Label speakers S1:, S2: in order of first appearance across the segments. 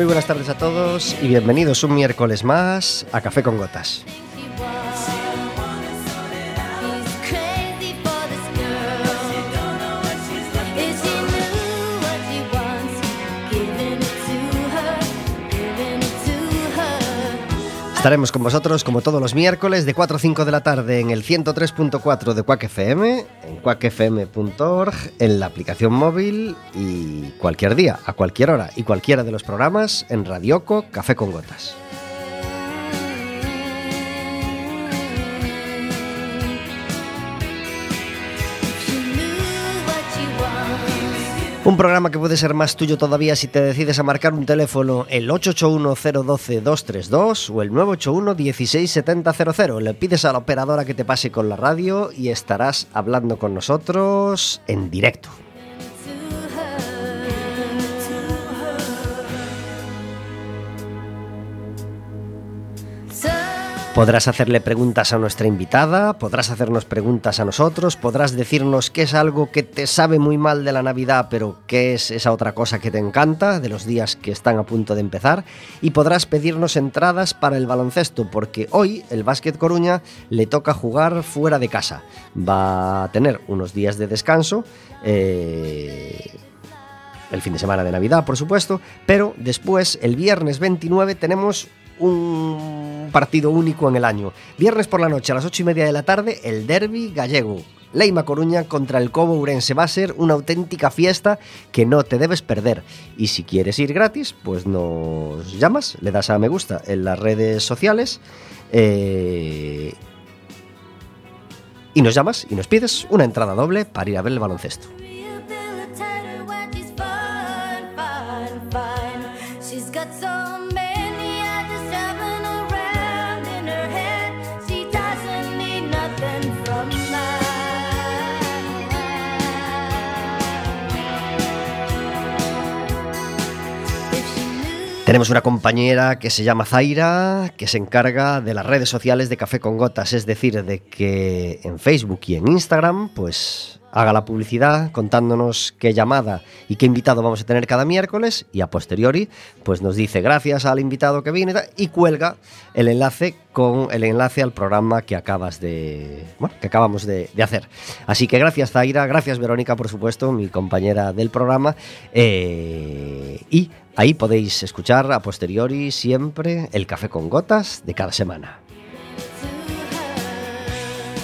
S1: Muy buenas tardes a todos y bienvenidos un miércoles más a Café con Gotas. Estaremos con vosotros como todos los miércoles de 4 a 5 de la tarde en el 103.4 de Quack FM, en quackfm.org, en la aplicación móvil y cualquier día, a cualquier hora y cualquiera de los programas en Radioco Café con Gotas. Un programa que puede ser más tuyo todavía si te decides a marcar un teléfono el 881-012-232 o el 981-16700. Le pides a la operadora que te pase con la radio y estarás hablando con nosotros en directo. Podrás hacerle preguntas a nuestra invitada, podrás hacernos preguntas a nosotros, podrás decirnos qué es algo que te sabe muy mal de la Navidad, pero qué es esa otra cosa que te encanta de los días que están a punto de empezar, y podrás pedirnos entradas para el baloncesto, porque hoy el Básquet Coruña le toca jugar fuera de casa. Va a tener unos días de descanso. Eh, el fin de semana de Navidad, por supuesto, pero después, el viernes 29, tenemos un partido único en el año. Viernes por la noche a las 8 y media de la tarde, el derby gallego. Leima Coruña contra el Cobo Urense. Va a ser una auténtica fiesta que no te debes perder. Y si quieres ir gratis, pues nos llamas, le das a me gusta en las redes sociales. eh, y nos llamas y nos pides una entrada doble para ir a ver el baloncesto. Tenemos una compañera que se llama Zaira, que se encarga de las redes sociales de Café con Gotas, es decir, de que en Facebook y en Instagram, pues haga la publicidad contándonos qué llamada y qué invitado vamos a tener cada miércoles y a posteriori, pues nos dice gracias al invitado que viene y cuelga el enlace con el enlace al programa que acabas de, bueno, que acabamos de, de hacer. Así que gracias Zaira, gracias Verónica, por supuesto, mi compañera del programa, eh, y Ahí podéis escuchar a posteriori siempre el café con gotas de cada semana.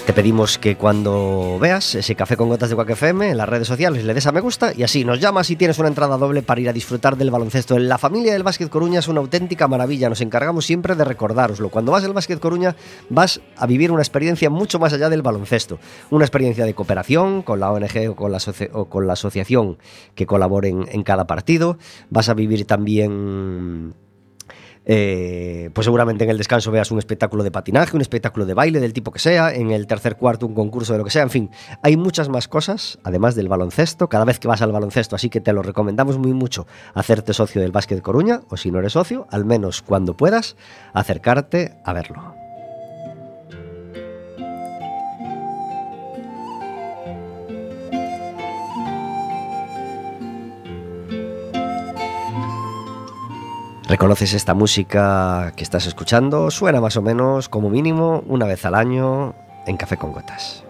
S1: Te pedimos que cuando veas ese café con gotas de Quack FM en las redes sociales le des a me gusta y así nos llamas y tienes una entrada doble para ir a disfrutar del baloncesto. La familia del Básquet Coruña es una auténtica maravilla, nos encargamos siempre de recordároslo. Cuando vas al Básquet Coruña vas a vivir una experiencia mucho más allá del baloncesto, una experiencia de cooperación con la ONG o con la, o con la asociación que colaboren en cada partido, vas a vivir también eh, pues seguramente en el descanso veas un espectáculo de patinaje, un espectáculo de baile del tipo que sea, en el tercer cuarto un concurso de lo que sea, en fin, hay muchas más cosas, además del baloncesto, cada vez que vas al baloncesto, así que te lo recomendamos muy mucho hacerte socio del Básquet Coruña, o si no eres socio, al menos cuando puedas, acercarte a verlo. ¿Reconoces esta música que estás escuchando? Suena más o menos, como mínimo, una vez al año en Café con Gotas.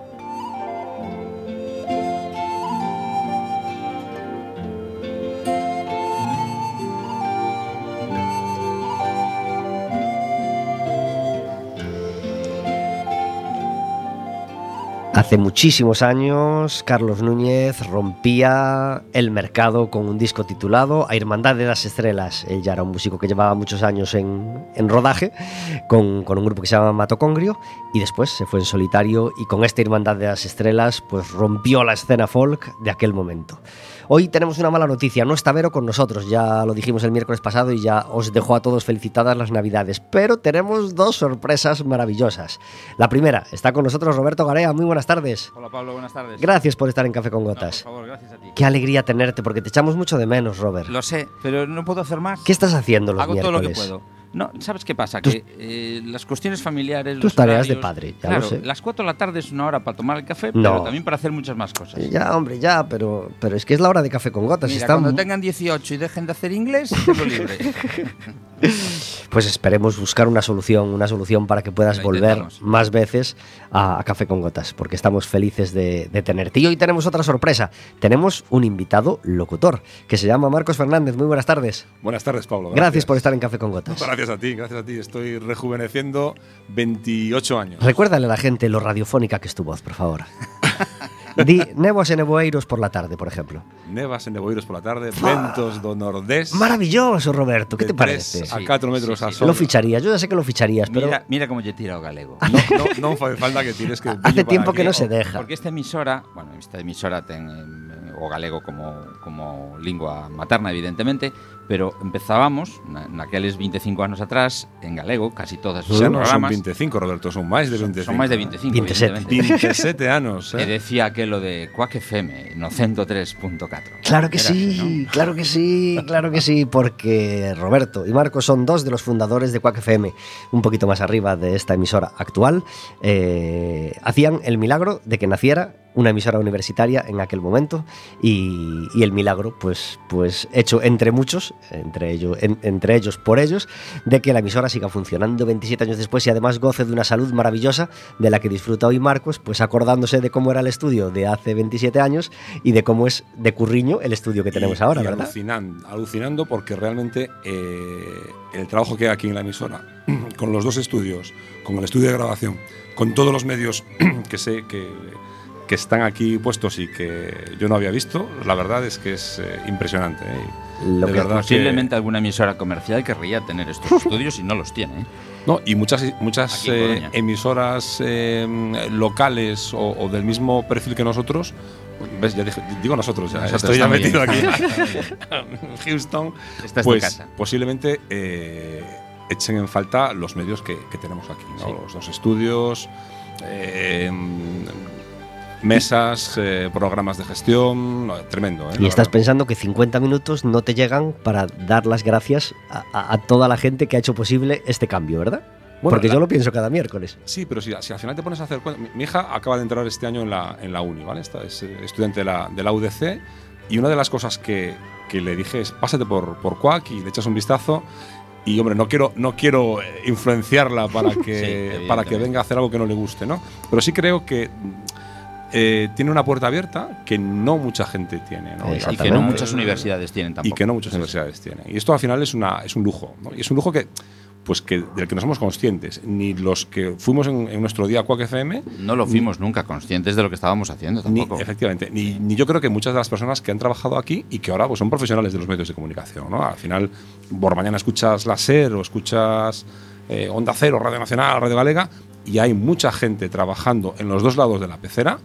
S1: Hace muchísimos años, Carlos Núñez rompía el mercado con un disco titulado A Hermandad de las Estrellas. Él ya era un músico que llevaba muchos años en, en rodaje con, con un grupo que se llama Matocongrio y después se fue en solitario y con esta Hermandad de las Estrellas pues rompió la escena folk de aquel momento. Hoy tenemos una mala noticia, no está Vero con nosotros, ya lo dijimos el miércoles pasado y ya os dejo a todos felicitadas las Navidades, pero tenemos dos sorpresas maravillosas. La primera, está con nosotros Roberto Garea, muy buenas tardes.
S2: Hola Pablo, buenas tardes.
S1: Gracias por estar en Café con
S2: No,
S1: Gotas.
S2: por favor, gracias a ti.
S1: Qué alegría tenerte, porque te echamos mucho de menos, Robert.
S2: Lo sé, pero no puedo hacer más.
S1: ¿Qué estás haciendo los
S2: Hago todo lo que
S1: miércoles?
S2: puedo. No, ¿sabes qué pasa?
S1: Tus-
S2: que eh, las cuestiones familiares.
S1: Tus tareas de
S2: horarios-
S1: padre, ya
S2: claro,
S1: lo sé.
S2: Las 4 de la tarde es una hora para tomar el café,
S1: No.
S2: pero también para hacer muchas más cosas.
S1: Ya, hombre, ya, pero, pero es que es la hora de café con gotas.
S2: Mira,
S1: está
S2: cuando
S1: mu-
S2: tengan 18 y dejen de hacer inglés, tengo libre.
S1: Pues esperemos buscar una solución, una solución para que puedas volver más veces a, a Café con Gotas, porque estamos felices de, de tenerte. Y hoy tenemos otra sorpresa. Tenemos un invitado locutor que se llama Marcos Fernández. Muy buenas tardes.
S3: Buenas tardes, Pablo.
S1: Gracias, por estar en Café con Gotas.
S3: Gracias a ti, gracias a ti. Estoy rejuveneciendo 28 años.
S1: Recuérdale a la gente lo radiofónica que es tu voz, por favor. Di Nevoas e Nevoeiros por la tarde, por ejemplo.
S3: Nevas en Neboiros por la tarde, ventos do nordés.
S1: Maravilloso, Roberto. ¿Qué
S3: de
S1: te parece?
S3: a
S2: Sí,
S3: 4 metros
S2: sí,
S3: a sol.
S1: Lo ficharías, yo ya sé que lo ficharías, pero
S2: mira, mira cómo yo tira o galego.
S3: No, no, non fai falta que tires que
S1: hace tiempo que no se deja.
S2: Porque esta emisora, bueno, esta emisora ten eh, o galego como, como lingua materna, evidentemente, pero empezábamos, na, naqueles 25 anos atrás, en galego, casi todas os
S3: Xa non son
S2: programas.
S3: 25, Roberto, son máis de 25.
S2: Son máis de 25,
S1: 27.
S2: evidentemente.
S3: 27 anos,
S2: E
S3: eh?
S2: decía aquelo de Quack FM no 103.4.
S1: Claro que
S2: Era
S1: sí,
S2: así, ¿no?
S1: claro que sí, claro que sí, porque Roberto y Marcos son dos de los fundadores de Quack FM, un poquito más arriba de esta emisora actual. eh, hacían el milagro de que naciera una emisora universitaria en aquel momento y, y el milagro, pues, pues hecho entre muchos, entre ellos, en- entre ellos por ellos, de que la emisora siga funcionando 27 años después y además goce de una salud maravillosa de la que disfruta hoy Marcos, pues acordándose de cómo era el estudio de hace 27 años y de cómo es de curriño el estudio que tenemos
S3: Y-
S1: ahora,
S3: y
S1: ¿verdad?
S3: Alucinando, alucinando porque realmente eh, el trabajo que hay aquí en la emisora, con los dos estudios, con el estudio de grabación, con todos los medios que sé que, que están aquí puestos y que yo no había visto, la verdad es que es eh, impresionante. eh.
S1: Lo
S3: de
S1: que-
S3: verdad que-
S2: Posiblemente alguna emisora comercial querría tener estos estudios y no los tiene. ¿eh?
S3: No, y muchas, muchas eh, emisoras eh, locales o, o del mismo perfil que nosotros, ves, ya dije- digo nosotros, ya
S2: Nosotros,
S3: estoy ya metido
S2: bien,
S3: aquí. Houston,
S2: Esta es
S3: pues
S2: casa.
S3: posiblemente eh, echen en falta los medios que, que tenemos aquí, ¿no?
S2: Sí.
S3: los dos estudios, eh, mesas, eh, programas de gestión, tremendo. ¿eh?
S1: Y estás pensando que 50 minutos no te llegan para dar las gracias a, a- a toda la gente que ha hecho posible este cambio, ¿verdad?
S3: Bueno,
S1: Porque
S3: la-
S1: yo lo pienso cada miércoles.
S3: Sí, pero si, si al final te pones a hacer cuenta. Mi, mi hija acaba de entrar este año en la, en la uni, ¿vale? Esta es eh, estudiante de la, de la UDC. Y una de las cosas que, que le dije es: pásate por, por Quack y le echas un vistazo. Y hombre, no quiero, no quiero influenciarla para que, para que venga a hacer algo que no le guste, ¿no? Pero sí creo que eh, tiene una puerta abierta que no mucha gente tiene, ¿no?
S2: Y que no muchas universidades tienen tampoco.
S3: Y que no muchas universidades tienen. Y esto al final es, una, es un lujo. ¿no? Y es un lujo que, pues que, del que no somos conscientes. Ni los que fuimos en, en nuestro día a Quack FM,
S2: No lo fuimos nunca conscientes de lo que estábamos haciendo
S3: ni,
S2: tampoco.
S3: efectivamente, ni, ni yo creo que muchas de las personas que han trabajado aquí y que ahora pues, son profesionales de los medios de comunicación. ¿no? Al final, por mañana escuchas la SER o escuchas eh, Onda Cero, Radio Nacional, Radio Galega, y hay mucha gente trabajando en los dos lados de la pecera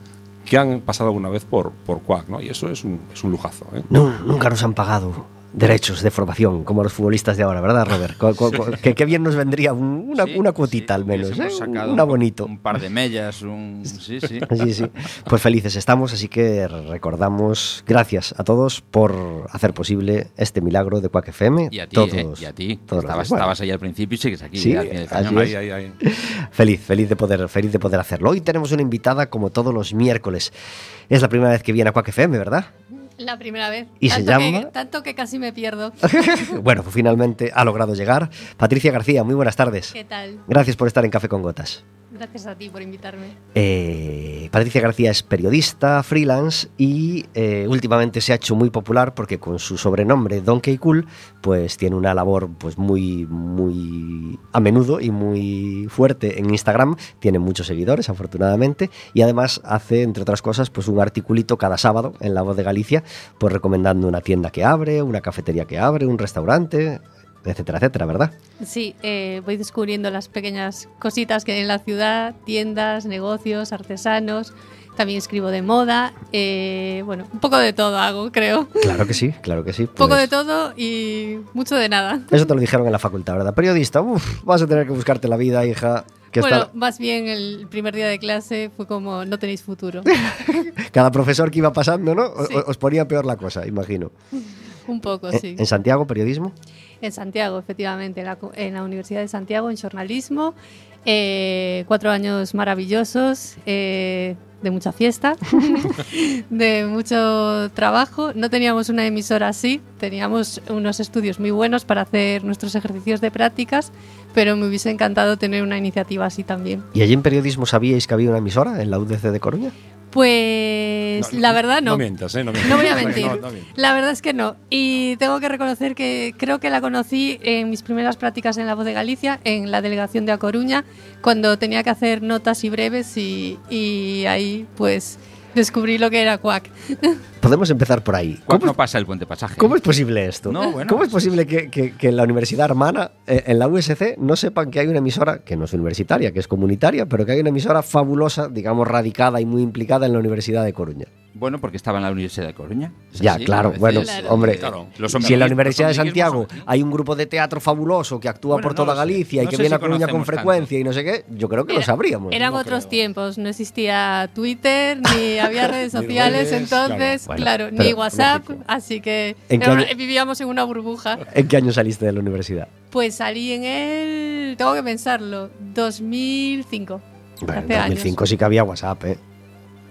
S3: que han pasado alguna vez por, por Quack, ¿no? Y eso es un, es un lujazo. ¿eh?
S1: No, nunca nos han pagado derechos de formación como los futbolistas de ahora, ¿verdad, Robert? Co- co- co- que, que bien nos vendría un- una,
S2: Sí,
S1: una cuotita
S2: sí,
S1: al menos, ¿eh?
S2: sacado
S1: una
S2: un-
S1: bonito.
S2: Un par de mellas, un. Sí, sí.
S1: Sí, sí. Pues felices estamos, así que recordamos, gracias a todos por hacer posible este milagro de Quack FM.
S2: Y a ti,
S1: todos,
S2: ¿eh? Y a ti.
S1: todos
S2: Estabas.
S1: Bueno,
S2: estabas ahí al principio y sigues aquí.
S1: Sí,
S2: al cañón.
S3: ahí, ahí.
S1: Feliz, feliz de poder, feliz de poder hacerlo. Hoy tenemos una invitada como todos los miércoles. Es la primera vez que viene a Quack FM, ¿verdad?
S4: La primera vez.
S1: ¿Y se
S4: Tanto que-
S1: llama?
S4: tanto que casi me pierdo.
S1: bueno, pues finalmente ha logrado llegar. Patricia García, muy buenas tardes.
S4: ¿Qué tal?
S1: Gracias por estar en Café con Gotas.
S4: Gracias a ti por invitarme.
S1: Eh, Patricia García es periodista, freelance y eh, últimamente se ha hecho muy popular porque con su sobrenombre Donkey Cool, pues tiene una labor pues muy, muy a menudo y muy fuerte en Instagram. Tiene muchos seguidores, afortunadamente, y además hace, entre otras cosas, pues un articulito cada sábado en La Voz de Galicia, pues recomendando una tienda que abre, una cafetería que abre, un restaurante, etcétera, etcétera, ¿verdad?
S4: Sí, eh, voy descubriendo las pequeñas cositas que hay en la ciudad, tiendas, negocios, artesanos. También escribo de moda. eh, bueno, un poco de todo hago, creo. Un
S1: Claro que sí, claro que sí.
S4: poco
S1: pues-
S4: de todo y mucho de nada.
S1: Eso te lo dijeron en la facultad, ¿verdad? Periodista, uf, vas a tener que buscarte la vida, hija. Que
S4: bueno,
S1: está-
S4: más bien el primer día de clase fue como no tenéis futuro.
S1: cada profesor que iba pasando, ¿no?
S4: Sí.
S1: Os ponía peor la cosa, imagino.
S4: Un poco,
S1: En-
S4: sí.
S1: En Santiago, periodismo.
S4: En Santiago, efectivamente, en la, en la Universidad de Santiago, en jornalismo. Eh, cuatro años maravillosos, eh, de mucha fiesta, de mucho trabajo. No teníamos una emisora así, teníamos unos estudios muy buenos para hacer nuestros ejercicios de prácticas, pero me hubiese encantado tener una iniciativa así también.
S1: ¿Y allí en periodismo sabíais que había una emisora en la UDC de Coruña?
S4: Pues la verdad no.
S3: No mientas, ¿eh? No, mientas.
S4: No voy a mentir.
S3: No, no.
S4: La verdad es que no. Y tengo que reconocer que creo que la conocí en mis primeras prácticas en La Voz de Galicia, en la delegación de A Coruña, cuando tenía que hacer notas y breves y, y ahí pues descubrí lo que era Quack.
S1: Podemos empezar por ahí.
S2: ¿Cuándo
S1: ¿Cómo
S2: no pasa el puente pasaje?
S1: cómo es posible esto?
S2: No, bueno.
S1: ¿Cómo es posible que, que- que en la universidad hermana, eh, en la USC, no sepan que hay una emisora que no es universitaria, que es comunitaria, pero que hay una emisora fabulosa, digamos, radicada y muy implicada en la Universidad de Coruña?
S2: Bueno, porque estaba en la Universidad de Coruña.
S1: Ya,
S2: así,
S1: claro, bueno,
S4: Claro.
S1: hombre,
S3: Claro.
S2: Los
S1: si en la Universidad de Santiago hay un grupo de teatro fabuloso que actúa
S2: Bueno,
S1: por toda. Galicia y
S2: No
S1: que
S2: sé
S1: viene
S2: si
S1: a Coruña con
S2: tanto.
S1: frecuencia y no sé qué, yo creo que lo sabríamos.
S4: Eran
S3: no
S4: otros
S3: creo.
S4: tiempos, no existía Twitter, ni había redes sociales
S3: redes,
S4: entonces,
S1: claro.
S4: claro,
S1: Bueno,
S4: ni WhatsApp,
S1: lógico.
S4: así que
S1: ¿En qué
S4: era una-
S1: año?
S4: vivíamos en una burbuja.
S1: ¿En qué año saliste de la universidad?
S4: Pues salí en el, tengo que pensarlo, 2005.
S1: Bueno, en
S4: hace años.
S1: 2005 sí que había WhatsApp, ¿eh?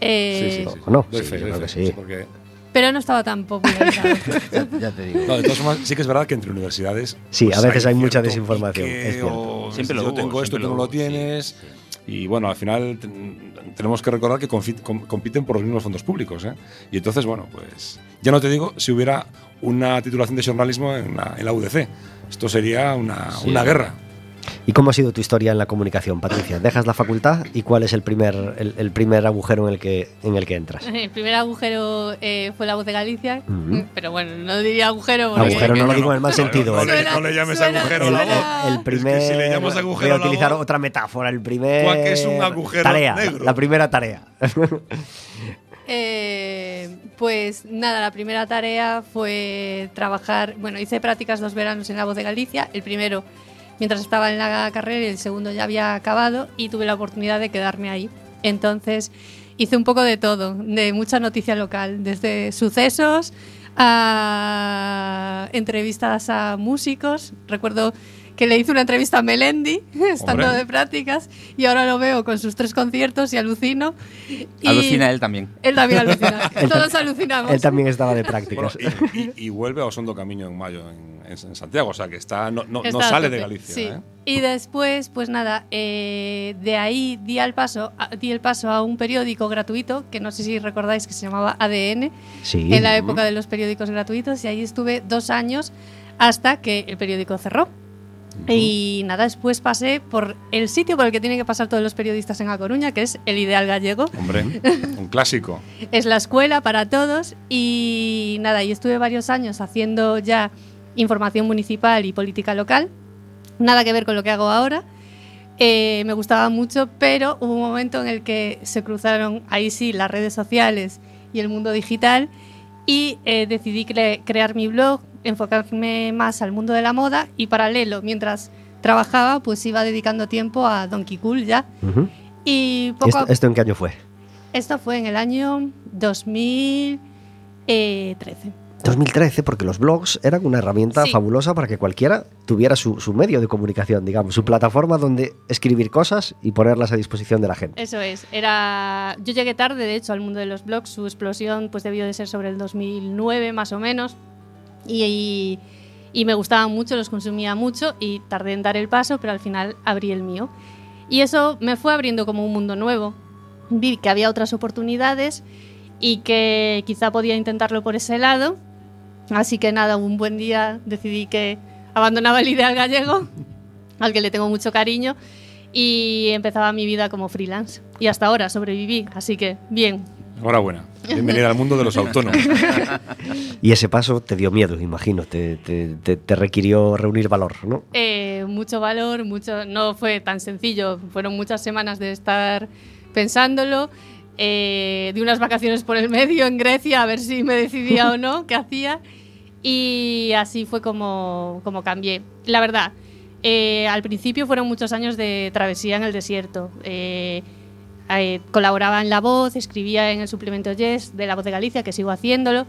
S4: Eh,
S3: Sí, sí, sí.
S1: ¿O no?
S3: Doy
S1: Sí,
S3: fe,
S1: yo
S3: doy
S1: creo que sí.
S3: porque-
S4: Pero no estaba tan popularizado.
S2: Ya, ya te digo.
S3: No, de todas formas, sí que es verdad que entre universidades. pues,
S1: Sí, a veces hay mucha
S3: cierto
S1: desinformación,
S3: pique
S1: es cierto.
S3: o
S2: Siempre lo
S3: yo
S2: hubo,
S3: tengo esto, tú no
S2: lo
S3: tienes.
S2: sí.
S3: Y bueno, al final ten- tenemos que recordar que compiten por los mismos fondos públicos. ¿eh? Y entonces, bueno, pues ya no te digo si hubiera una titulación de jornalismo en la, en la UDC. Esto sería una,
S2: Sí.
S3: una guerra.
S1: ¿Y cómo ha sido tu historia en la comunicación, Patricia? ¿Dejas la facultad y cuál es el primer, el, el primer agujero en el que, en el que entras?
S4: El primer agujero eh, fue la voz de Galicia, pero bueno, no diría agujero porque
S1: Agujero no lo digo en el mal sentido.
S3: No,
S1: ¿eh?
S3: no le llames
S4: suena-
S3: agujero a la voz.
S1: El
S3: Es que
S1: primer.
S3: si le llamas
S1: voy
S3: agujero
S1: a
S3: a la
S1: utilizar
S3: voz,
S1: otra metáfora. El primer.
S3: ¿Cuál que es un agujero
S1: tarea,
S3: negro?
S1: La primera tarea.
S4: Eh, pues nada, la primera tarea fue trabajar, bueno, hice prácticas dos veranos en la voz de Galicia, el primero mientras estaba en la carrera y el segundo ya había acabado y tuve la oportunidad de quedarme ahí. Entonces hice un poco de todo, de mucha noticia local, desde sucesos a entrevistas a músicos. Recuerdo que le hice una entrevista a Melendi, estando
S3: Hombre.
S4: de prácticas, y ahora lo veo con sus tres conciertos y alucino. Y
S2: Alucina él también.
S4: Él también alucina. Todos alucinamos.
S1: Él también estaba de
S3: Bueno,
S1: prácticas.
S3: y, y- y vuelve a Osondo Camino en mayo en, en- en Santiago. O sea que está, no, no- no
S4: Está a
S3: sale de Galicia.
S4: Sí.
S3: ¿eh?
S4: Y después, pues nada, eh, de ahí di, al paso, a- di el paso a un periódico gratuito, que no sé si recordáis que se llamaba ADN,
S1: Sí.
S4: en la época de los periódicos gratuitos, y ahí estuve dos años hasta que el periódico cerró. Y nada, después pasé por el sitio por el que tienen que pasar todos los periodistas en A Coruña, que es el Ideal Gallego.
S3: Hombre, un clásico.
S4: es la escuela para todos y nada, y estuve varios años haciendo ya información municipal y política local, nada que ver con lo que hago ahora. Eh, me gustaba mucho, pero hubo un momento en el que se cruzaron ahí sí las redes sociales y el mundo digital y eh, decidí cre- crear mi blog, enfocarme más al mundo de la moda y paralelo, mientras trabajaba, pues iba dedicando tiempo a Donkey Cool ya.
S1: Ujú.
S4: Y poco
S1: ¿Esto, esto en qué año fue?
S4: esto fue en el año 2013.
S1: 2013, porque los blogs eran una herramienta
S4: Sí.
S1: fabulosa para que cualquiera tuviera su, su medio de comunicación, digamos, su plataforma donde escribir cosas y ponerlas a disposición de la gente.
S4: Eso es. Era, yo llegué tarde, de hecho, al mundo de los blogs. Su explosión, pues, debió de ser sobre el 2009, más o menos. Y, me gustaban mucho, los consumía mucho y tardé en dar el paso, pero al final abrí el mío. Y eso me fue abriendo como un mundo nuevo. Vi que había otras oportunidades y que quizá podía intentarlo por ese lado. Así que nada, un buen día decidí que abandonaba el ideal gallego, al que le tengo mucho cariño, y empezaba mi vida como freelance. Y hasta ahora sobreviví, así que bien.
S3: Enhorabuena. Bienvenida al mundo de los autónomos.
S1: Y ese paso te dio miedo, imagino, te, te- te- te requirió reunir valor, ¿no?
S4: Eh, mucho valor, mucho. No fue tan sencillo, fueron muchas semanas de estar pensándolo. eh, de unas vacaciones por el medio en Grecia a ver si me decidía o no qué hacía. Y así fue como, como cambié. La verdad, eh, al principio fueron muchos años de travesía en el desierto. Eh, eh, colaboraba en La Voz, escribía en el suplemento Yes de La Voz de Galicia, que sigo haciéndolo.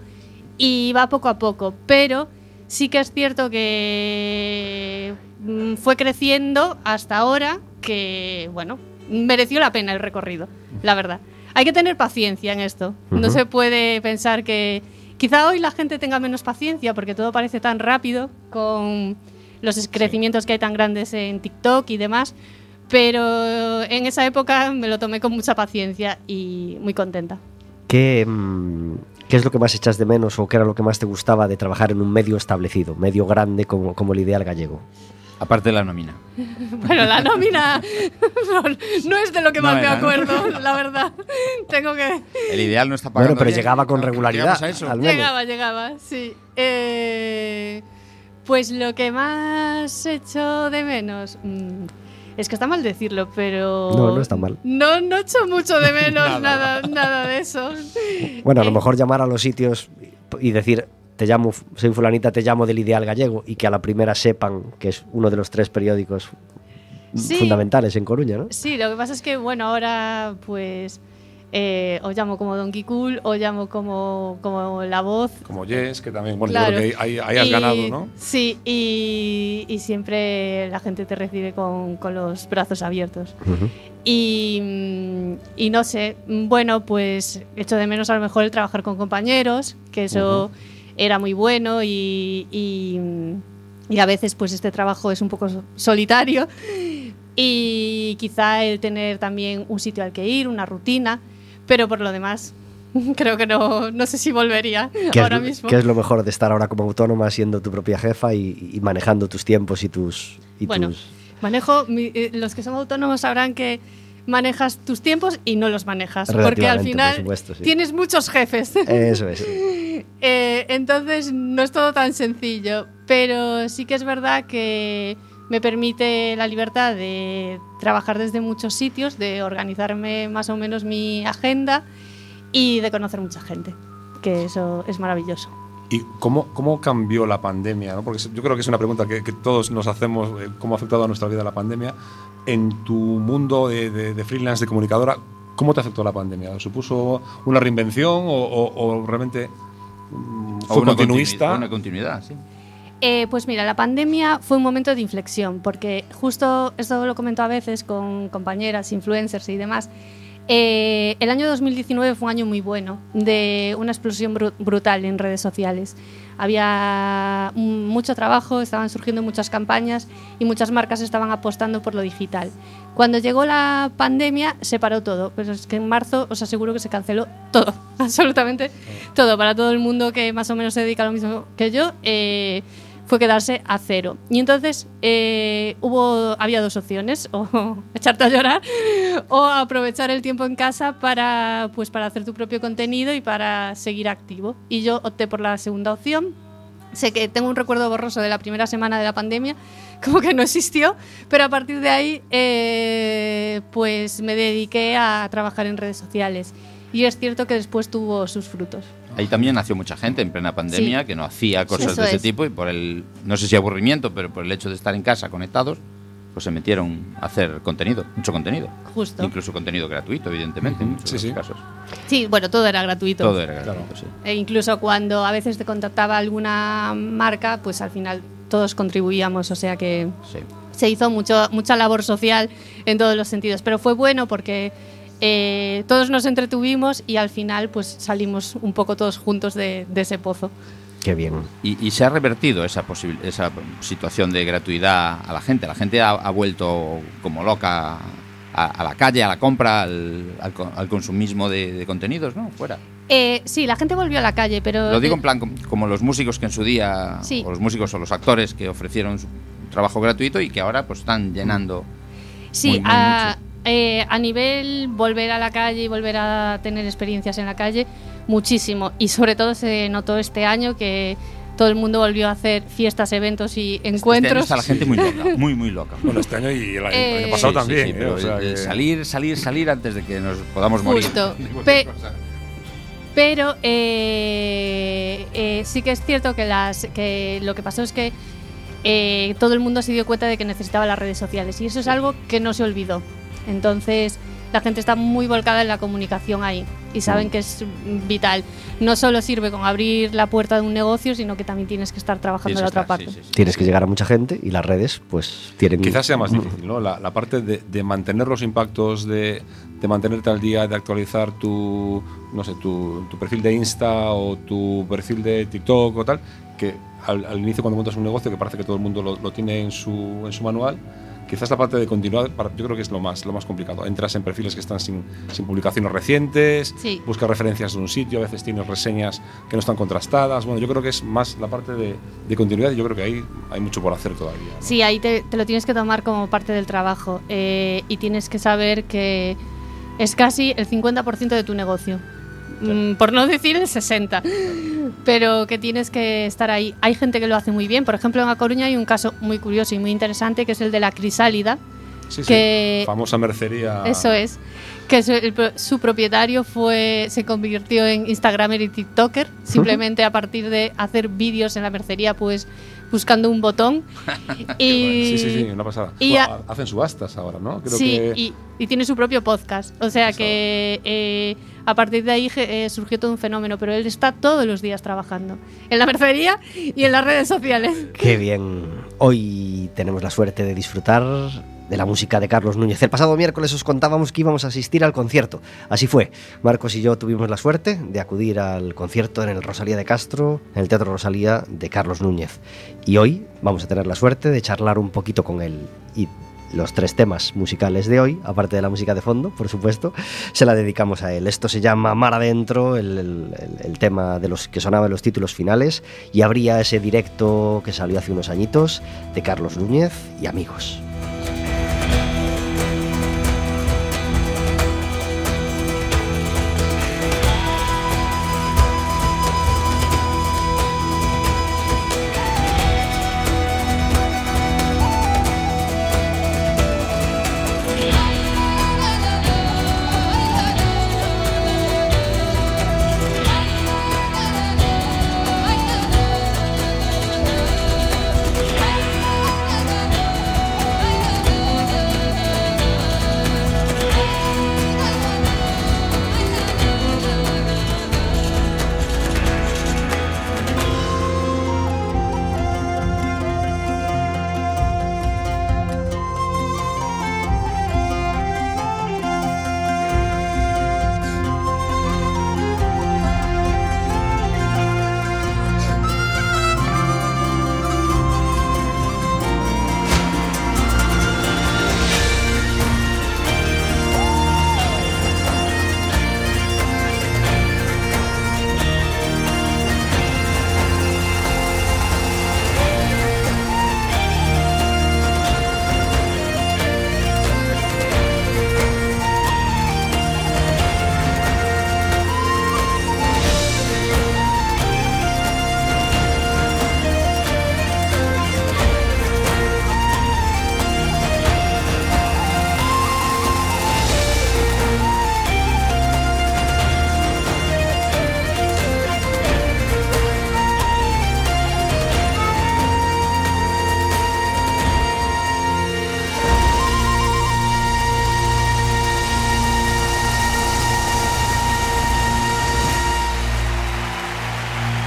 S4: y va poco a poco, pero sí que es cierto que mm, fue creciendo hasta ahora que, bueno, mereció la pena el recorrido, la verdad. Hay que tener paciencia en esto. No se puede pensar que quizá hoy la gente tenga menos paciencia porque todo parece tan rápido con los crecimientos que hay tan grandes en TikTok y demás. Pero en esa época me lo tomé con mucha paciencia y muy contenta.
S1: ¿Qué, mm, ¿Qué es lo que más echas de menos o qué era lo que más te gustaba de trabajar en un medio establecido, medio grande como, como el ideal gallego?
S2: Aparte de la nómina.
S4: Bueno, la nómina no, no es de lo que
S2: No
S4: más me acuerdo, la verdad. Tengo que...
S2: El ideal no está pagando
S1: Bueno, pero
S2: bien.
S1: llegaba con regularidad
S2: a eso.
S1: al menos.
S4: Llegaba, llegaba, sí. Eh, pues lo que más echo de menos... mm, es que está mal decirlo, pero...
S1: No, no está mal.
S4: No, no echo mucho de menos nada, nada de eso.
S1: Bueno, a lo
S4: Eh,
S1: mejor llamar a los sitios y decir, te llamo, soy fulanita, te llamo del ideal gallego y que a la primera sepan que es uno de los tres periódicos
S4: Sí.
S1: fundamentales en Coruña, ¿no?
S4: Sí, lo que pasa es que, bueno, ahora pues eh, os llamo como Donkey Cool, os llamo como, como La Voz.
S3: Como Yes, que también, bueno,
S4: Claro.
S3: yo creo que ahí, ahí has
S4: Y-
S3: ganado, ¿no?
S4: Sí, y, y siempre la gente te recibe con, con los brazos abiertos.
S1: Ujú.
S4: Y, mm, y no sé, bueno, pues echo de menos a lo mejor el trabajar con compañeros, que eso era muy bueno y, y, y a veces pues este trabajo es un poco so- solitario y quizá el tener también un sitio al que ir, una rutina, pero por lo demás creo que no, no sé si volvería
S1: ¿Qué
S4: ahora
S1: es,
S4: mismo.
S1: qué es lo mejor de estar ahora como autónoma, siendo tu propia jefa y, y manejando tus tiempos y tus... Y
S4: Bueno,
S1: tus
S4: Manejo, eh, los que son autónomos sabrán que manejas tus tiempos y no los manejas, porque al final
S1: por supuesto, sí.
S4: tienes muchos jefes.
S1: Eso es.
S4: Eh, entonces no es todo tan sencillo, pero sí que es verdad que me permite la libertad de trabajar desde muchos sitios, de organizarme más o menos mi agenda y de conocer mucha gente, que eso es maravilloso.
S3: ¿Y cómo, cómo cambió la pandemia? ¿no? Porque yo creo que es una pregunta que, que todos nos hacemos, eh, ¿cómo ha afectado a nuestra vida la pandemia? En tu mundo de, de- de freelance, de comunicadora, ¿cómo te afectó la pandemia? ¿Supuso una reinvención o, o- o realmente mm,
S2: O
S3: fue
S2: una
S3: continuista?
S2: continui- Una continuidad, sí.
S4: Eh, pues mira, la pandemia fue un momento de inflexión, porque justo esto lo comento a veces con compañeras, influencers y demás. eh, el año 2019 fue un año muy bueno, de una explosión bru- brutal en redes sociales. Había mucho trabajo, estaban surgiendo muchas campañas y muchas marcas estaban apostando por lo digital. Cuando llegó la pandemia se paró todo, pero es que en marzo os aseguro que se canceló todo, absolutamente todo, para todo el mundo que más o menos se dedica a lo mismo que yo. eh, fue quedarse a cero. Y entonces eh, hubo, había dos opciones, o echarte a llorar o aprovechar el tiempo en casa para, pues, para hacer tu propio contenido y para seguir activo. Y yo opté por la segunda opción. Sé que tengo un recuerdo borroso de la primera semana de la pandemia, como que no existió, pero a partir de ahí eh, pues me dediqué a trabajar en redes sociales. Y es cierto que después tuvo sus frutos.
S2: Ahí también nació mucha gente en plena pandemia
S4: Sí.
S2: que no hacía cosas
S4: Eso
S2: de ese
S4: es.
S2: tipo y por el, no sé si aburrimiento, pero por el hecho de estar en casa conectados, pues se metieron a hacer contenido, mucho contenido.
S4: Justo.
S2: Incluso contenido gratuito, evidentemente, en muchos
S3: Sí, sí.
S2: casos.
S4: Sí, bueno, todo era gratuito.
S2: Todo era gratuito, sí.
S4: E incluso cuando a veces te contactaba alguna marca, pues al final todos contribuíamos, o sea que
S2: Sí.
S4: se hizo mucho, mucha labor social en todos los sentidos. Pero fue bueno porque eh, todos nos entretuvimos y al final pues salimos un poco todos juntos de, de ese pozo.
S1: Qué bien.
S2: Y, y se ha revertido esa, esa situación de gratuidad a la gente. La gente ha, ha vuelto como loca a, a la calle, a la compra, al, al al consumismo de, de contenidos, ¿no? Fuera.
S4: Eh, sí, la gente volvió a la calle, pero...
S2: Lo digo en plan com- como los músicos que en su día,
S4: Sí.
S2: o los músicos o los actores que ofrecieron su trabajo gratuito y que ahora pues están llenando.
S4: Sí,
S2: muy, muy
S4: a,
S2: mucho.
S4: Eh, a nivel volver a la calle y volver a tener experiencias en la calle, muchísimo. Y sobre todo se notó este año que todo el mundo volvió a hacer fiestas, eventos y
S2: Este año
S4: encuentros.
S2: está la gente muy loca, muy, muy loca.
S3: Bueno, este año y el año, el año pasado
S2: Sí,
S3: también.
S2: sí,
S3: ¿eh?
S2: pero
S3: O sea
S2: el- el
S3: que-
S2: salir, salir, salir antes de que nos podamos morir.
S4: Justo. Pe-. Pero eh, eh, sí que es cierto que, las, que lo que pasó es que eh, todo el mundo se dio cuenta de que necesitaba las redes sociales y eso es algo que no se olvidó. Entonces la gente está muy volcada en la comunicación ahí. y saben que es vital. No solo sirve con abrir la puerta de un negocio, sino que también tienes que estar trabajando en la otra parte.
S2: sí, sí, sí.
S1: Tienes que llegar a mucha gente y las redes, pues, tienen.
S3: Quizás sea más difícil, ¿no? La, la parte de, de mantener los impactos, de, de mantenerte al día, de actualizar tu, no sé, tu, tu perfil de Insta o tu perfil de TikTok o tal, que al, al inicio cuando montas un negocio que parece que todo el mundo lo, lo tiene en su, en su manual, quizás la parte de continuidad, para- yo creo que es lo más, lo más complicado. Entras en perfiles que están sin, sin publicaciones recientes,
S4: Sí.
S3: buscas referencias de un sitio, a veces tienes reseñas que no están contrastadas. Bueno, yo creo que es más la parte de, de continuidad y yo creo que ahí hay mucho por hacer todavía. ¿no?
S4: Sí, ahí te, te lo tienes que tomar como parte del trabajo eh, y tienes que saber que es casi el 50% de tu negocio. Mm, por no decir el 60, pero que tienes que estar ahí. Hay gente que lo hace muy bien. Por ejemplo, en A Coruña hay un caso muy curioso y muy interesante que es el de la crisálida.
S3: Sí,
S4: que-
S3: sí. Famosa mercería.
S4: Eso es. Que su, el pro- su propietario fue, se convirtió en Instagramer y TikToker, simplemente a partir de hacer vídeos en la mercería, pues buscando un botón. y,
S3: Sí, sí, sí, una pasada.
S4: y
S3: Bueno,
S4: a-
S3: hacen subastas ahora, ¿no? Creo
S4: sí,
S3: que
S4: y, y tiene su propio podcast. O sea
S3: Pasada.
S4: que eh, a partir de ahí eh, surgió todo un fenómeno, pero él está todos los días trabajando en la mercería y en las redes sociales.
S1: Qué bien. Hoy tenemos la suerte de disfrutar de la música de Carlos Núñez. El pasado miércoles os contábamos que íbamos a asistir al concierto. Así fue. Marcos y yo tuvimos la suerte de acudir al concierto en el Rosalía de Castro, en el Teatro Rosalía de Carlos Núñez. Y hoy vamos a tener la suerte de charlar un poquito con él. Y los tres temas musicales de hoy, aparte de la música de fondo, por supuesto, se la dedicamos a él. Esto se llama Mar Adentro, el, tema de los que sonaba en los títulos finales, y habría ese directo que salió hace unos añitos de Carlos Núñez y amigos.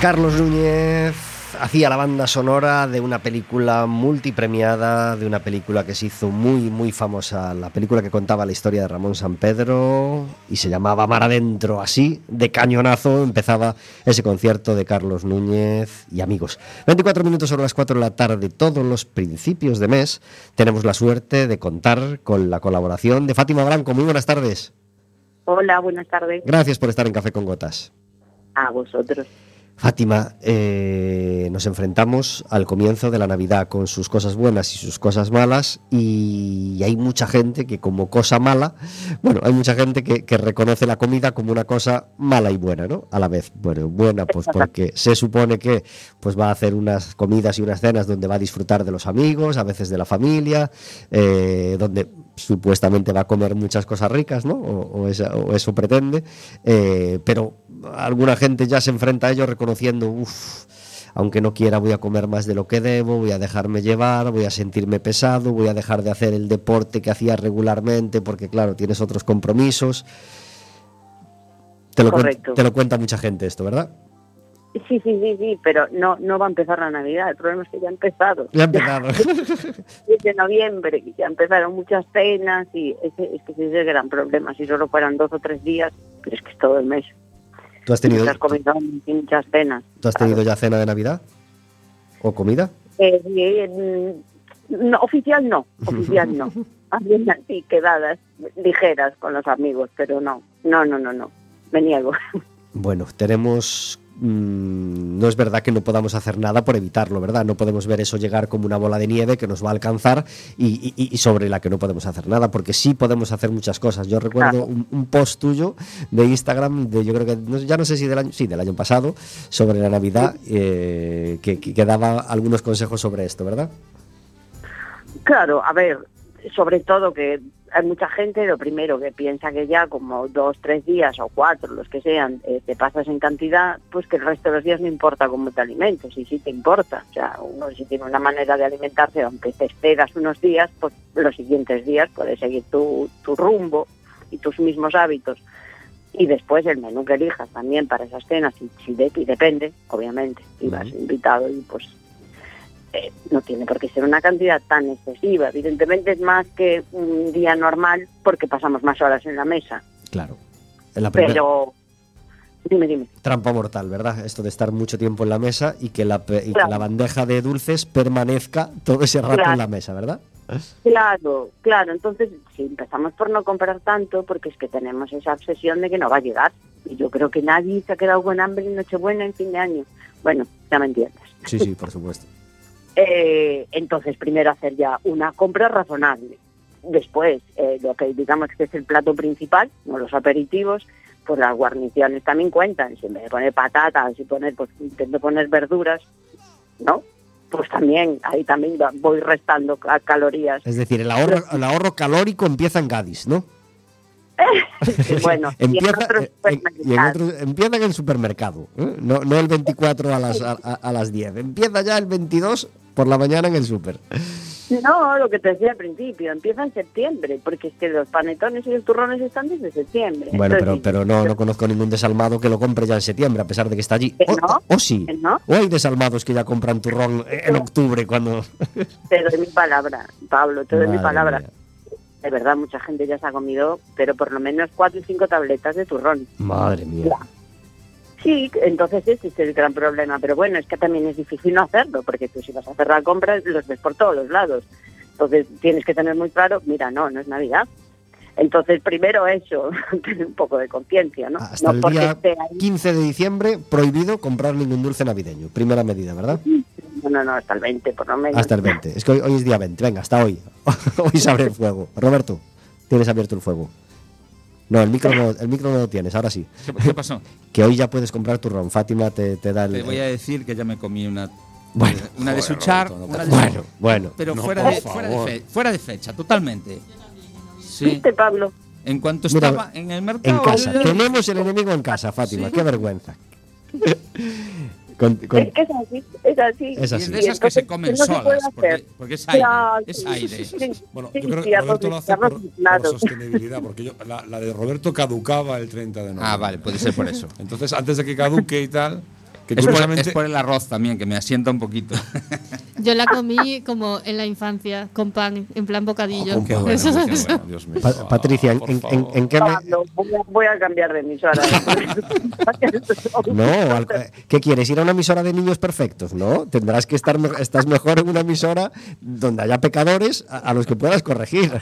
S1: Carlos Núñez hacía la banda sonora de una película multipremiada, de una película que se hizo muy, muy famosa, la película que contaba la historia de Ramón San Pedro y se llamaba Mar Adentro. Así, de cañonazo, empezaba ese concierto de Carlos Núñez y amigos. 24 minutos sobre las 4 de la tarde, todos los principios de mes, tenemos la suerte de contar con la colaboración de Fátima Blanco. Muy buenas tardes.
S5: Hola, buenas tardes.
S1: Gracias por estar en Café con Gotas.
S5: A vosotros.
S1: Fátima, eh, nos enfrentamos al comienzo de la Navidad con sus cosas buenas y sus cosas malas y hay mucha gente que como cosa mala, bueno, hay mucha gente que, que reconoce la comida como una cosa mala y buena, ¿no? A la vez, bueno, buena pues porque se supone que pues va a hacer unas comidas y unas cenas donde va a disfrutar de los amigos, a veces de la familia, eh, donde supuestamente va a comer muchas cosas ricas, ¿no? O, o esa- o eso pretende, eh, pero alguna gente ya se enfrenta a ello reconociendo, uff, aunque no quiera voy a comer más de lo que debo, voy a dejarme llevar, voy a sentirme pesado, voy a dejar de hacer el deporte que hacía regularmente porque claro, tienes otros compromisos. Te lo,
S5: Correcto.
S1: te lo cuenta mucha gente esto, ¿verdad?
S5: Sí, sí, sí, sí, pero no, no va a empezar la Navidad. El problema es que ya ha empezado.
S1: Ya ha empezado.
S5: Desde noviembre ya empezaron muchas cenas y ese, es que ese es el gran problema. Si solo fueran dos o tres días, pero es que es todo el mes.
S1: ¿Tú has tenido,
S5: Muchas comidas y muchas cenas.
S1: ¿tú has tenido ya cena de Navidad? ¿O comida?
S5: Eh, eh, mm, no, oficial no, oficial no. Bien así, quedadas ligeras con los amigos, pero no, no, no, no, no. Me niego.
S1: Bueno, tenemos... mm, no es verdad que no podamos hacer nada por evitarlo, ¿verdad? No podemos ver eso llegar como una bola de nieve que nos va a alcanzar y, y- y sobre la que no podemos hacer nada, porque sí podemos hacer muchas cosas. Yo recuerdo
S5: Claro.
S1: un, un post tuyo de Instagram, de, yo creo que, ya no sé si del año, sí, del año pasado, sobre la Navidad, eh, que- que daba algunos consejos sobre esto, ¿verdad?
S5: Claro, a ver, sobre todo que hay mucha gente, lo primero que piensa que ya como dos, tres días o cuatro, los que sean, eh, te pasas en cantidad, pues que el resto de los días no importa cómo te alimentes, y sí te importa. O sea, uno si tiene una manera de alimentarse, aunque te excedas unos días, pues los siguientes días puedes seguir tu, tu rumbo y tus mismos hábitos. Y después el menú que elijas también para esas cenas, y, si de ti depende, obviamente, si vas invitado y pues eh, no tiene por qué ser una cantidad tan excesiva. Evidentemente es más que un día normal porque pasamos más horas en la mesa.
S1: Claro. En la primera
S5: Pero, dime, dime.
S1: trampa mortal, ¿verdad? Esto de estar mucho tiempo en la mesa y que la, y que la bandeja de dulces permanezca todo ese rato
S5: Claro.
S1: en la mesa, ¿verdad?
S5: Claro, claro. Entonces, si empezamos por no comprar tanto, porque es que tenemos esa obsesión de que no va a llegar. Y yo creo que nadie se ha quedado con hambre en Nochebuena en fin de año. Bueno, ya me entiendes.
S1: Sí, sí, por supuesto.
S5: Eh, entonces, primero hacer ya una compra razonable. Después, eh, lo que digamos que es el plato principal, no los aperitivos, pues las guarniciones también cuentan. Si en vez de poner patatas y poner, pues intento poner verduras, ¿no? Pues también, ahí también voy restando ca- calorías.
S1: Es decir, el ahorro, el ahorro calórico empieza en Gadis, ¿no?
S5: Bueno,
S1: empieza, en- y en
S5: supermercados.
S1: otro- empieza en el supermercado, ¿eh? no, no el 24 a las, a, las 10. Empieza ya el 22 por la mañana en el super.
S5: No, lo que te decía al principio, empieza en septiembre, porque es que los panetones y los turrones están desde septiembre.
S1: Bueno, pero,
S5: Entonces,
S1: pero no, no conozco ningún desalmado que lo compre ya en septiembre, a pesar de que está allí.
S5: ¿Que
S1: O,
S5: no?
S1: o sí. O hay desalmados que ya compran turrón en octubre cuando...
S5: Te doy mi palabra, Pablo, te doy mi palabra.
S1: mía.
S5: De verdad, mucha gente ya se ha comido, pero por lo menos cuatro y cinco tabletas de turrón.
S1: Madre mía.
S5: Sí, entonces ese es el gran problema. Pero bueno, es que también es difícil no hacerlo, porque tú si vas a hacer la compra los ves por todos los lados. Entonces tienes que tener muy claro, mira, no, no es Navidad. Entonces, primero eso, tener un poco de conciencia, ¿no?
S1: Hasta
S5: no
S1: el día
S5: esté ahí.
S1: 15 de diciembre prohibido comprar ningún dulce navideño. Primera medida, ¿verdad?
S5: No, no, no, hasta el 20 por lo menos.
S1: Hasta el 20. Es que hoy, hoy es día 20. Venga, hasta hoy. hoy se abre el fuego. Roberto, tienes abierto el fuego. No, el micro no, el micro no lo tienes, ahora sí.
S2: ¿Qué, qué pasó?
S1: Que hoy ya puedes comprar turrón. Fátima te, te da el...
S2: Te voy a decir que ya me comí una.
S1: Bueno,
S2: una de Suchar,
S3: Roberto, no
S2: una
S3: te-
S2: de
S1: Bueno, bueno.
S2: pero
S3: No,
S2: fuera, de, fuera, de fe- fuera de fecha, totalmente. Sí.
S5: ¿Viste, Pablo?
S2: En cuanto
S1: Mira,
S2: estaba en el mercado.
S1: En casa.
S2: ya-
S1: Tenemos el enemigo en casa, Fátima.
S2: Sí.
S1: Qué vergüenza. Con- con-
S5: Es que es así, es así.
S1: Es
S2: Y
S1: así.
S2: es de esas que se
S5: entonces,
S2: comen
S5: no se
S2: solas, porque,
S5: hacer.
S2: porque es aire.
S5: Claro,
S2: Es aire.
S5: sí,
S3: Bueno,
S5: sí,
S3: yo creo
S5: sí,
S3: que Roberto lo hace por, por sostenibilidad, porque yo, la, la de Roberto caducaba el 30 de noviembre.
S2: Ah, vale, puede ser por eso.
S3: Entonces, antes de que caduque y tal, que
S2: Es por, es por el arroz también, que me asienta un poquito.
S4: Yo la comí como en la infancia, con pan, en plan bocadillo.
S3: Oh, qué bueno,
S4: Eso-
S3: qué bueno, Dios mío.
S1: Pa-
S3: Ah,
S1: Patricia, ¿en,
S3: por
S1: en-
S3: favor.
S1: en qué me-
S5: Pablo, voy a, voy a cambiar de emisora.
S1: No, al- ¿qué quieres? ¿Ir a una emisora de niños perfectos? No, tendrás que estar, me- estás mejor en una emisora donde haya pecadores a, a los que puedas corregir.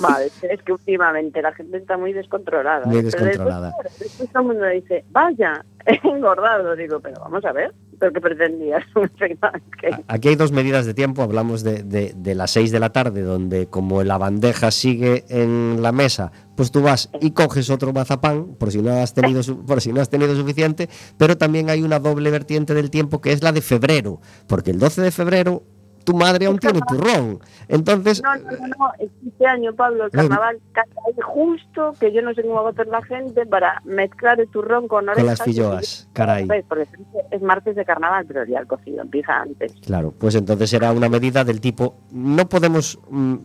S5: Vale, es que últimamente la gente está muy descontrolada.
S1: Muy.
S5: Pero
S1: descontrolada.
S5: Después, después todo el mundo dice, vaya, he engordado. Digo, pero vamos a ver, ¿pero qué pretendías? Que-
S1: Aquí hay dos medidas de tiempo. Hablamos de, de- de las 6 de la tarde, donde como la bandeja sigue en la mesa, pues tú vas y coges otro mazapán, por si no has tenido, por si no has tenido suficiente. Pero también hay una doble vertiente del tiempo que es la de febrero, porque el 12 de febrero tu madre aún tiene turrón. Entonces,
S5: No, no, no, es este año, Pablo, el carnaval ahí justo que yo no sé cómo va a hacer la gente para mezclar el turrón con orejas.
S1: las filloas, caray.
S5: Porque es martes de carnaval, pero ya el cocido empieza antes.
S1: Claro, pues entonces era una medida del tipo, no podemos mm,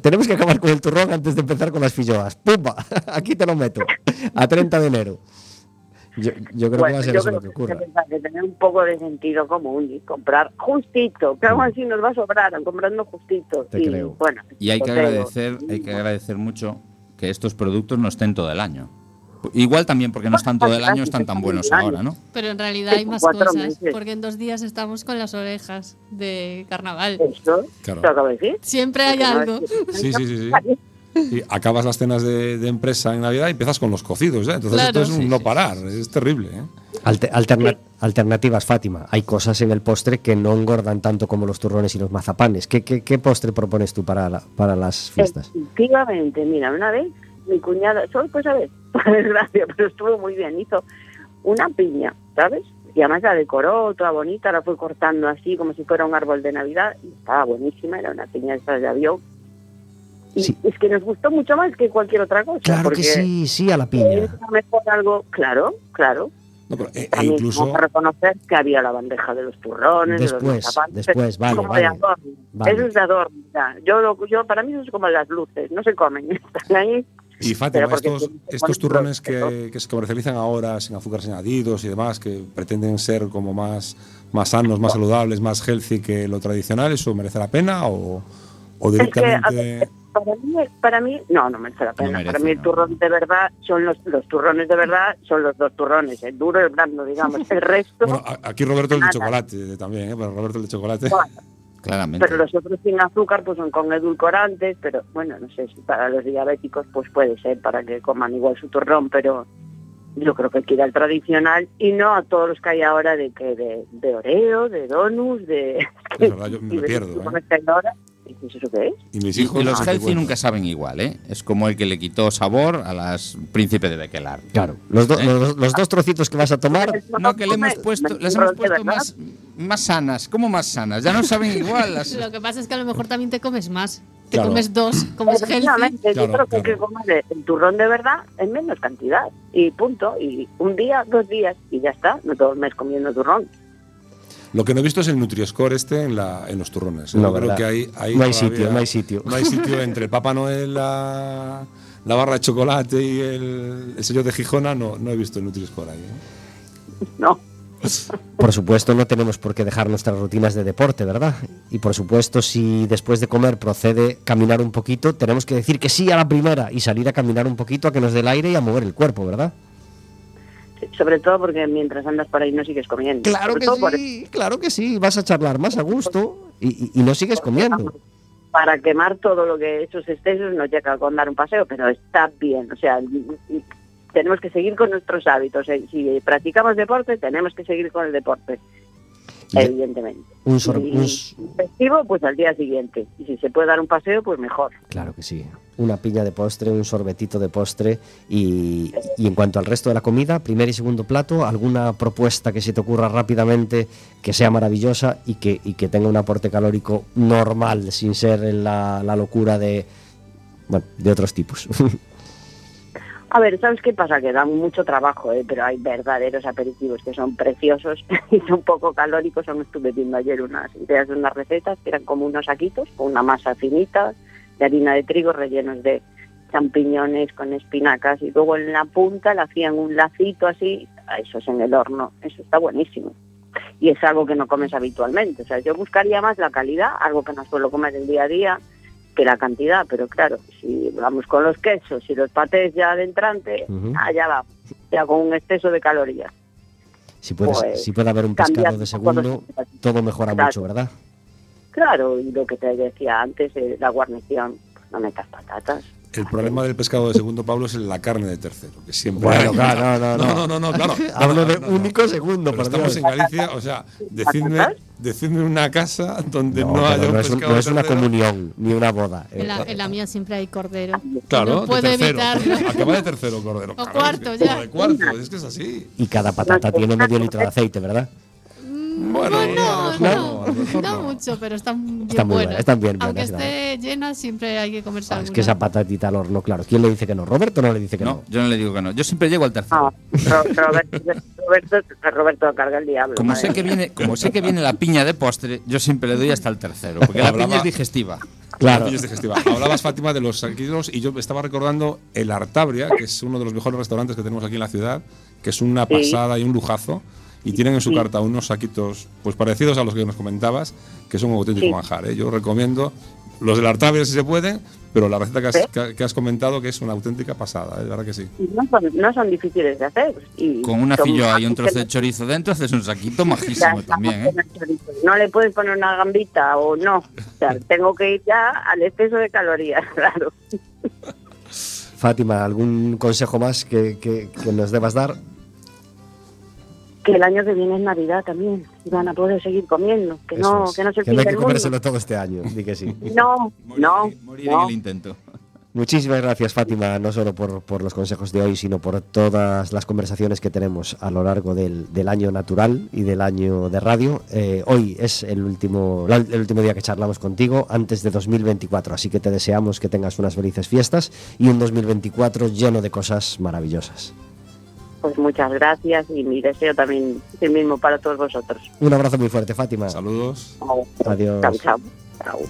S1: tenemos que acabar con el turrón antes de empezar con las filloas. ¡Pumba! Aquí te lo meto. A 30 de enero. Yo, yo creo que va
S5: Bueno,
S1: a ser
S5: yo
S1: eso
S5: creo
S1: lo que
S5: que
S1: ocurra.
S5: que pensar que tener un poco de sentido común y comprar justito, que aún así nos va a sobrar, comprando justito.
S1: Te
S5: y
S1: creo.
S5: bueno,
S2: Y hay que agradecer, hay que agradecer mucho que estos productos no estén todo el año. Igual también porque no están todo el año, están tan buenos ahora, ¿no?
S4: Pero en realidad hay más cosas,
S5: meses.
S4: porque en dos días estamos con las orejas de carnaval.
S5: Eso,
S3: Claro.
S5: te acabo de decir.
S4: Siempre hay algo.
S3: Sí, sí, sí, sí. Y acabas las cenas de, de empresa en Navidad y empiezas con los cocidos, ¿eh? Entonces
S4: Claro.
S3: esto es un
S2: Sí,
S3: no
S2: sí,
S3: parar, es terrible, ¿eh?
S1: Alte- alterna- Alternativas, Fátima. Hay cosas en el postre que no engordan tanto como los turrones y los mazapanes. ¿Qué, qué, qué postre propones tú para, la- para las fiestas?
S5: Efectivamente, mira, una vez mi cuñada, solo pues a ver, por desgracia, pero estuvo muy bien, hizo una piña, ¿sabes? Y además la decoró toda bonita, la fue cortando así como si fuera un árbol de Navidad y estaba buenísima, era una piña de estas de avión. Y
S1: Sí.
S5: es que nos gustó mucho más que cualquier otra cosa.
S1: Claro que sí, sí a la
S5: es
S1: piña.
S5: mejor algo, claro, claro.
S3: No, pero, eh, e
S5: También
S3: incluso,
S5: vamos a reconocer que había la bandeja de los turrones, de
S1: Después,
S5: los mazapanes,
S1: después, vale,
S5: como
S1: vale.
S5: de adorno.
S1: Vale.
S5: Eso es de adorno. ya. Yo, lo- yo, para mí eso es como las luces, no se comen, están ahí.
S3: y Fátima, estos, estos turrones que, que se comercializan ahora sin azúcares añadidos y demás, que pretenden ser como más, más sanos, más saludables, más healthy que lo tradicional, ¿eso merece la pena o, o
S5: Es que, para mí, para mí, no, no merece la pena.
S2: merece,
S5: para mí el
S2: no.
S5: turrón de verdad son los, los turrones de verdad, son los dos turrones, el duro y el blando, digamos. El resto,
S3: Bueno, a- aquí Roberto el de chocolate también, ¿eh? Pero Roberto el de chocolate...
S5: bueno,
S2: Claramente.
S5: pero los otros sin azúcar pues son con edulcorantes, pero bueno, no sé si para los diabéticos pues puede ser para que coman igual su turrón, pero yo creo que hay que ir al tradicional y no a todos los que hay ahora de que de, de Oreo, de donuts, de...
S3: Es verdad, yo me pierdo, ¿eh?
S5: ¿Y dices, ¿Eso qué es?
S3: Y mis hijos...
S2: y los healthy
S3: cuánto.
S2: nunca saben igual, ¿eh? Es como el que le quitó sabor a las Príncipe de Bequelar.
S1: Claro, los, do-
S2: ¿Eh?
S1: los, los dos trocitos que vas a tomar,
S2: No, que le hemos puesto, les hemos puesto más, más sanas. ¿Cómo más sanas? Ya no saben igual. las-
S4: Lo que pasa es que a lo mejor también te comes más. Te
S3: Claro.
S4: comes dos, como es healthy.
S3: Claro,
S5: yo creo que hay
S3: claro.
S5: que comer el turrón de verdad en menos cantidad. Y punto. Y un día, dos días, y ya está. No todo el mes comiendo turrón.
S3: Lo que no he visto es el Nutri-Score este en, la, en los turrones. ¿eh?
S1: No,
S3: creo que hay, hay
S1: No hay
S3: todavía-
S1: sitio, no hay sitio.
S3: No hay sitio entre el Papá Noel, la, la barra de chocolate y el, el sello de Gijona. No, no he visto el Nutri-Score ahí. ¿eh?
S5: No.
S1: por supuesto no tenemos por qué dejar nuestras rutinas de deporte, ¿verdad? Y por supuesto si después de comer procede caminar un poquito, tenemos que decir que sí a la primera y salir a caminar un poquito a que nos dé el aire y a mover el cuerpo, ¿verdad?
S5: Sobre todo porque mientras andas por ahí no sigues comiendo.
S1: Claro
S5: Sobre
S1: que
S5: por-
S1: sí, claro que sí, vas a charlar más a gusto y, y- y no sigues comiendo.
S5: Para quemar todo lo que esos excesos nos llega con dar un paseo, pero está bien. O sea, tenemos que seguir con nuestros hábitos. eh. Si practicamos deporte, tenemos que seguir con el deporte. Evidentemente.
S1: Un sor-
S5: Y
S1: un
S5: festivo, pues al día siguiente. Y si se puede dar un paseo, pues mejor.
S1: Claro que sí. Una piña de postre, un sorbetito de postre y, y en cuanto al resto de la comida, primer y segundo plato, alguna propuesta que se te ocurra rápidamente que sea maravillosa y que, y que tenga un aporte calórico normal, sin ser la, la locura de, bueno, de otros tipos.
S5: A ver, ¿sabes qué pasa? Que dan mucho trabajo, ¿eh? pero hay verdaderos aperitivos que son preciosos y son poco calóricos. Aún estuve viendo ayer unas ideas de unas recetas que eran como unos saquitos con una masa finita de harina de trigo rellenos de champiñones con espinacas y luego en la punta le hacían un lacito así, a eso es en el horno, eso está buenísimo. Y es algo que no comes habitualmente. O sea, yo buscaría más la calidad, algo que no suelo comer el día a día, que la cantidad, pero claro, si vamos con los quesos y los patés ya de entrante, allá va, ya con un exceso de calorías.
S1: si, puedes,
S5: Pues,
S1: si puede haber un pescado de segundo,
S5: los-
S1: todo mejora
S5: Claro.
S1: mucho, ¿verdad?
S5: Claro, y lo que te decía antes, eh, la guarnición, pues no metas patatas.
S3: El problema del pescado de segundo, Pablo, es la carne de tercero, que siempre.
S1: Bueno,
S3: hay.
S1: claro, no, no,
S3: no,
S1: no.
S3: no, no, claro.
S1: Hablo de
S3: No, no, no.
S1: único segundo,
S3: Pero estamos en Galicia, o sea, decidme, decidme una casa donde no,
S1: No,
S3: haya un
S1: no es, un-
S3: pescado
S1: no
S3: de
S1: es una comunión ni una boda.
S4: En la,
S1: Eh,
S4: en la mía siempre hay cordero.
S3: Claro,
S4: no puedo evitarlo.
S3: Acaba de tercero, Cordero.
S4: O cuarto, ya.
S3: o de cuarto, es que es así.
S1: Y cada patata tiene medio litro de aceite, ¿verdad?
S3: Bueno,
S4: Bueno,
S3: a lo mejor
S4: no, no mucho, pero están bien
S1: Están muy
S4: buenas.
S1: buenas, están bien
S4: Aunque
S1: buenas,
S4: esté llena, siempre hay que comerse
S1: Ah, es que esa patatita al horno, claro. ¿Quién le dice que no? ¿Roberto no le dice que no?
S2: No, yo no le digo que no. Yo siempre llego al tercero.
S5: No, Ro- Roberto, Roberto, Roberto carga el diablo.
S2: Como sé que viene, como sé que viene la piña de postre, yo siempre le doy hasta el tercero, porque la piña es digestiva.
S1: Claro.
S3: Hablabas, Fátima, de los saquitos y yo estaba recordando el Artabria, que es uno de los mejores restaurantes que tenemos aquí en la ciudad, que es una
S5: Sí.
S3: pasada y un lujazo. Y tienen en su
S5: Sí.
S3: carta unos saquitos pues parecidos a los que nos comentabas, que son un auténtico
S5: Sí.
S3: manjar. ¿eh? Yo recomiendo los del Artabria si se pueden, pero la receta que has, comentado que es una auténtica pasada, ¿eh? de verdad que sí.
S5: Y No son, no son difíciles de hacer. Y
S2: Con una filloa y un trozo de chorizo dentro haces un saquito majísimo también, ¿eh?
S5: No le puedes poner una gambita o no. O sea, tengo que ir ya al exceso de calorías, claro.
S1: Fátima, ¿algún consejo más que, que- que nos debas dar?
S5: Que el año que viene es Navidad también. Y van a poder seguir comiendo. Que no,
S1: es.
S5: que no se
S1: Que no hay que comérselo todo este año, di que sí.
S5: No, no,
S2: Morir
S5: no.
S2: en el intento.
S1: Muchísimas gracias, Fátima, no solo por, por los consejos de hoy, sino por todas las conversaciones que tenemos a lo largo del, del año natural y del año de radio. Eh, hoy es el último, la- el último día que charlamos contigo antes de 2024, así que te deseamos que tengas unas felices fiestas y un 2024 lleno de cosas maravillosas.
S5: Pues muchas gracias y mi deseo también el mismo para todos vosotros.
S1: Un abrazo muy fuerte, Fátima.
S3: Saludos.
S1: Adiós.
S5: Chao, chao. Chao.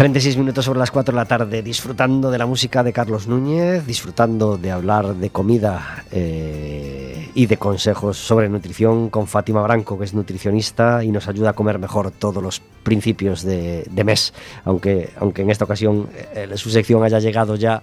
S1: 36 minutos sobre las 4 de la tarde, disfrutando de la música de Carlos Núñez, disfrutando de hablar de comida eh, y de consejos sobre nutrición con Fátima Branco, que es nutricionista y nos ayuda a comer mejor todos los principios de, mes, aunque, aunque en esta ocasión eh, su sección haya llegado ya,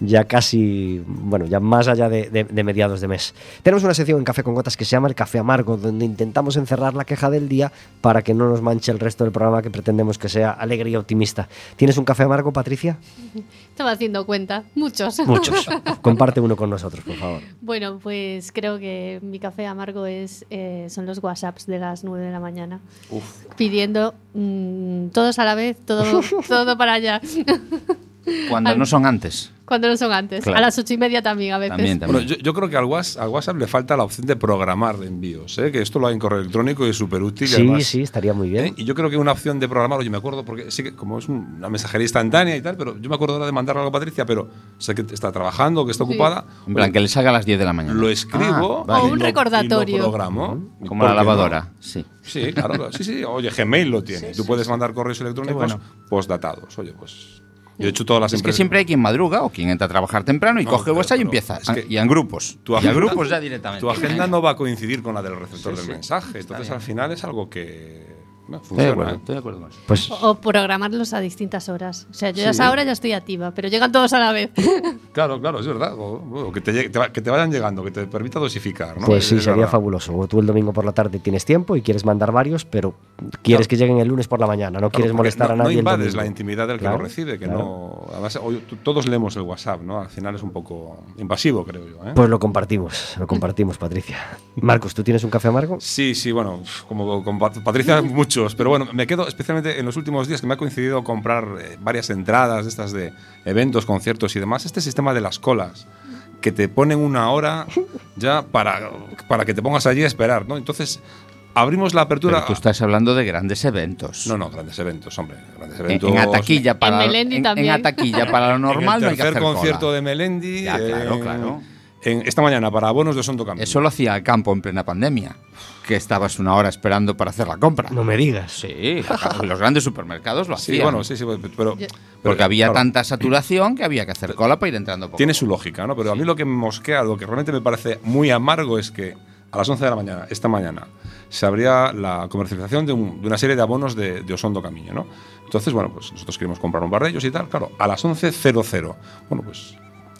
S1: ya casi, bueno, ya más allá de mediados de mes. Tenemos una sección en Café con Gotas que se llama El Café Amargo, donde intentamos encerrar la queja del día para que no nos manche el resto del programa que pretendemos que sea alegre y optimista. ¿Tienes un café amargo, Patricia?
S4: Estaba haciendo cuenta. Muchos.
S1: Muchos. Comparte uno con nosotros, por favor.
S4: Bueno, pues creo que mi café amargo es eh, son los WhatsApps de las 9 de la mañana. Pidiendo mm, todos a la vez, todo, todo para allá.
S2: Cuando no son antes.
S4: Cuando no son antes.
S2: Claro.
S4: A las ocho y media también a veces.
S2: También, también.
S3: Bueno, yo, yo creo que al WhatsApp, al WhatsApp le falta la opción de programar envíos, ¿eh? que esto lo hay en correo electrónico y es súper útil.
S1: Sí,
S3: además,
S1: sí, estaría muy
S3: ¿eh?
S1: bien.
S3: Y yo creo que una opción de programar, oye, me acuerdo, porque sí que como es un- una mensajería instantánea y tal, pero yo me acuerdo ahora de mandar algo a Patricia, pero sé que está trabajando, que está
S4: Sí.
S3: ocupada.
S2: En plan,
S3: oye,
S2: que le salga a las 10 de la mañana.
S3: lo escribo.
S2: Ah, vale.
S4: O un recordatorio.
S3: Y lo programo.
S2: Como
S3: ¿Por
S2: la
S3: no?
S2: lavadora. Sí.
S3: Sí, claro, claro. Sí, sí. Oye, Gmail lo tiene. Tú puedes mandar correos electrónicos
S2: bueno.
S3: postdatados. Oye, pues. Yo he hecho todas las
S2: Es que siempre hay quien madruga o quien entra a trabajar temprano y
S3: No,
S2: coge WhatsApp y empieza.
S3: es que
S2: y en grupos.
S3: tu
S2: y a
S3: agenda-
S2: grupos ya directamente.
S3: Tu agenda no va a coincidir con la del receptor
S2: Sí,
S3: del
S2: sí.
S3: mensaje. Entonces, al final es algo que no,
S2: Estoy de
S3: funciona.
S2: acuerdo,
S3: ¿eh?
S2: estoy de acuerdo con eso.
S1: Pues
S4: O, programarlos a distintas horas. O sea, yo ya
S3: Sí.
S4: esa hora ya estoy activa, pero llegan todos a la vez.
S3: Claro, claro, es verdad. O, o que, te, llegue- te va- que te vayan llegando, que te permita dosificar. ¿no?
S1: Pues sí,
S3: Es
S1: sería
S3: verdad.
S1: fabuloso. O tú el domingo por la tarde tienes tiempo y quieres mandar varios, pero quieres
S3: Claro.
S1: que lleguen el lunes por la mañana, no
S3: Claro,
S1: quieres
S3: porque
S1: molestar
S3: no,
S1: a nadie.
S3: No
S1: el
S3: invades
S1: domingo.
S3: la intimidad del que
S1: Claro,
S3: lo recibe, que
S1: claro.
S3: no. Además, hoy t- todos leemos el WhatsApp, ¿no? Al final es un poco invasivo, creo yo. ¿eh?
S1: Pues lo compartimos, lo compartimos, Patricia. Marcos, ¿tú tienes un café amargo?
S3: Sí, sí, bueno, como con Pat- Patricia muchos, pero bueno, me quedo especialmente en los últimos días que me ha coincidido comprar eh, varias entradas de estas de eventos, conciertos y demás. Este sistema de las colas, que te ponen una hora ya para, para que te pongas allí a esperar, ¿no? Entonces, abrimos la apertura...
S2: Pero tú estás hablando de grandes eventos.
S3: No, no, grandes eventos, hombre, grandes
S2: En,
S3: eventos.
S2: en Ataquilla para
S4: En Melendi
S2: en- en
S4: también.
S2: Ataquilla para lo normal
S3: en
S2: no
S3: el
S2: hay que
S3: tercer
S2: hacer
S3: concierto
S2: cola.
S3: de Melendi.
S2: Ya, claro,
S3: en-
S2: claro.
S3: En- esta mañana para abonos de Sondo Camino.
S2: Eso lo hacía el campo en plena pandemia, que estabas una hora esperando para hacer la compra.
S1: No me digas.
S2: Sí, los grandes supermercados lo
S3: Sí,
S2: hacían.
S3: bueno, sí, sí, pero...
S2: Porque había
S3: claro,
S2: tanta saturación que había que hacer cola para ir entrando poco.
S3: Tiene
S2: a
S3: su lógica, ¿no? Pero a mí lo que me mosquea, lo que realmente me parece muy amargo es que a las 11 de la mañana, esta mañana, se abría la comercialización de, un- de una serie de abonos de, de Osondo Camino, ¿no? Entonces, bueno, pues nosotros queríamos comprar un par de ellos y tal, claro, a las 11.00. Bueno, pues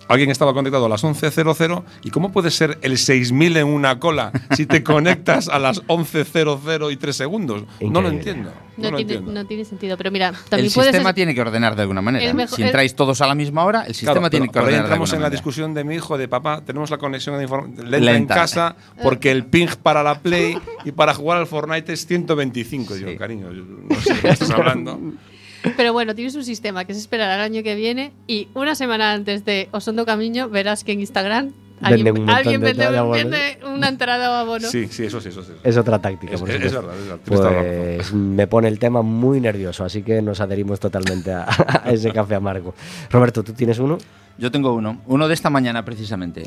S3: alguien estaba conectado a las 11.00 y ¿cómo puede ser el 6.000 en una cola si te conectas a las 11.00 y 3 segundos? No lo entiendo. No,
S4: No,
S3: lo
S4: tiene,
S3: entiendo.
S4: no tiene sentido. Pero mira,
S2: El
S4: también puedes.
S2: sistema tiene que ordenar de alguna manera.
S4: el mejor-
S2: si
S4: el-
S2: entráis todos a la misma hora, el sistema
S3: Claro,
S2: tiene
S3: pero
S2: que
S3: ahí
S2: ordenar de
S3: entramos
S2: alguna
S3: en la discusión de mi hijo, de papá, tenemos la conexión de inform- lenta, en
S2: Lenta.
S3: casa porque el ping para la Play y para jugar al Fortnite es 125. Digo,
S2: Sí.
S3: cariño, yo no sé de qué estás hablando.
S4: Pero bueno, tienes un sistema que es esperar al año que viene y una semana antes de Osondo Camino verás que en Instagram alguien,
S1: un
S4: vende, una entrada o abono.
S3: Sí, sí, eso sí, eso sí.
S1: Es otra táctica,
S3: Es-
S1: por
S3: es- verdad.
S1: Pues me pone el tema muy nervioso, así que nos adherimos totalmente a, a ese café amargo. Roberto, ¿tú tienes uno?
S2: Yo tengo uno, uno de esta mañana precisamente.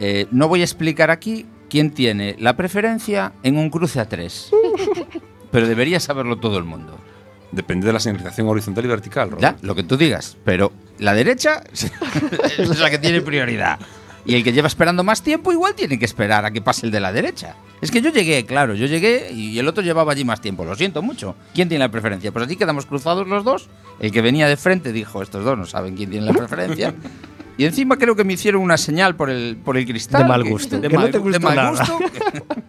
S2: Eh, no voy a explicar aquí quién tiene la preferencia en un cruce a tres. Pero debería saberlo todo el mundo.
S3: Depende de la señalización horizontal y vertical, Robert.
S2: Ya, lo que tú digas. Pero la derecha es la que tiene prioridad. Y el que lleva esperando más tiempo igual tiene que esperar a que pase el de la derecha. Es que yo llegué, claro, yo llegué y el otro llevaba allí más tiempo. Lo siento mucho. ¿Quién tiene la preferencia? Pues así quedamos cruzados los dos. El que venía de frente dijo, estos dos no saben quién tiene la preferencia. Y encima creo que me hicieron una señal por el, por el cristal.
S1: De mal
S2: que-
S1: gusto,
S2: De
S1: que no
S2: mal,
S1: te
S2: de mal
S1: nada.
S2: gusto. que-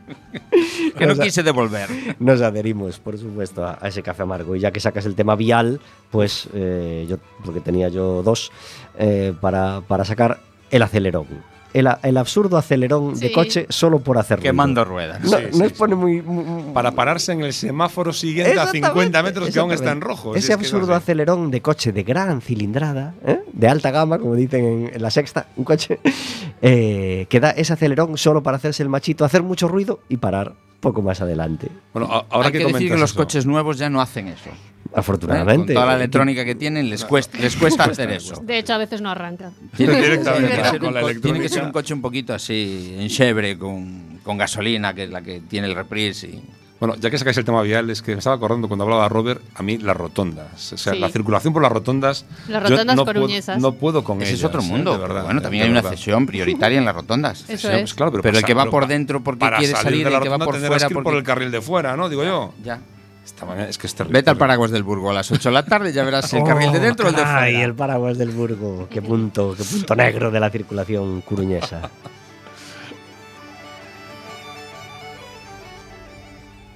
S2: que no quise devolver.
S1: Nos adherimos, por supuesto, a, a ese café amargo. Y ya que sacas el tema vial, pues eh, yo, porque tenía yo dos, eh, para, para sacar el acelerón. El, absurdo acelerón de coche solo por hacer ruido.
S2: Quemando ruedas.
S1: No,
S3: Sí,
S1: no
S3: sí,
S1: os pone muy, muy- muy-
S3: Para pararse en el semáforo siguiente a
S1: Exactamente,
S3: 50 metros que aún está en rojo.
S1: Ese
S3: Si es que es
S1: absurdo acelerón de coche de gran cilindrada, ¿eh? de alta gama, como dicen en, la sexta, un coche, eh, que da ese acelerón solo para hacerse el machito, hacer mucho ruido y parar poco más adelante.
S3: Bueno, ahora
S2: Hay que,
S3: que,
S2: decir que los
S3: eso,
S2: coches nuevos ya no hacen eso. ¿Eh?
S1: Afortunadamente.
S2: Con toda la electrónica que tienen, les cuesta, les cuesta hacer eso.
S4: De hecho, a veces no arranca.
S2: Tiene que,
S3: Directamente,
S2: tiene que ser
S3: con
S2: un
S3: la
S2: co- tiene que
S3: electrónica.
S2: ser un coche un poquito así, en chevre, con, con gasolina, que es la que tiene el reprise. Y,
S3: Bueno, ya que sacáis el tema vial, es que me estaba acordando cuando hablaba Robert, a mí las rotondas. O sea,
S4: Sí.
S3: la circulación por las rotondas.
S4: Las rotondas
S3: no puedo-
S4: coruñesas.
S3: no puedo con
S2: ese
S3: ellas.
S2: es otro
S3: ¿eh?
S2: mundo.
S3: de
S2: pero
S3: verdad.
S2: bueno,
S3: de
S2: también hay una cesión prioritaria en las rotondas.
S4: Eso
S3: Sí,
S4: es.
S3: pues claro, pero,
S2: Pero el que va
S3: pero
S2: por dentro porque quiere salir
S3: de la
S2: el que va por fuera
S3: que ir por
S2: porque-
S3: el carril de fuera, ¿no? Digo yo.
S2: Ya.
S3: Esta mañana es que es terrible.
S2: Vete al Paraguas del Burgo a las 8 de la tarde, ya verás el carril de dentro o el de fuera.
S1: Ay, el paraguas del Burgo. Qué punto, qué punto negro de la circulación curuñesa.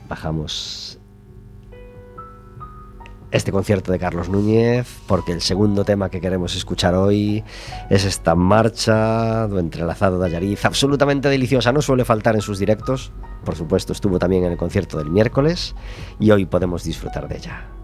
S1: Bajamos este concierto de Carlos Núñez, porque el segundo tema que queremos escuchar hoy es esta marcha do entrelazado de Ayariz, absolutamente deliciosa, no suele faltar en sus directos, por supuesto estuvo también en el concierto del miércoles y hoy podemos disfrutar de ella.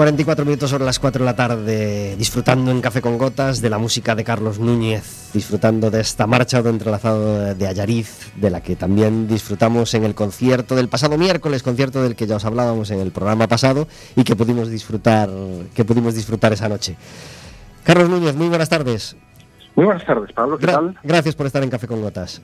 S1: ...44 minutos sobre las 4 de la tarde... ...disfrutando en Café con Gotas... ...de la música de Carlos Núñez... ...disfrutando de esta marcha de entrelazado de Ayariz... ...de la que también disfrutamos en el concierto del pasado miércoles... ...concierto del que ya os hablábamos en el programa pasado... ...y que pudimos disfrutar... ...que pudimos disfrutar esa noche... Carlos Núñez, muy buenas tardes...
S6: Muy buenas tardes, Pablo, ¿qué
S1: Gra-
S6: tal?
S1: Gracias por estar en Café con Gotas...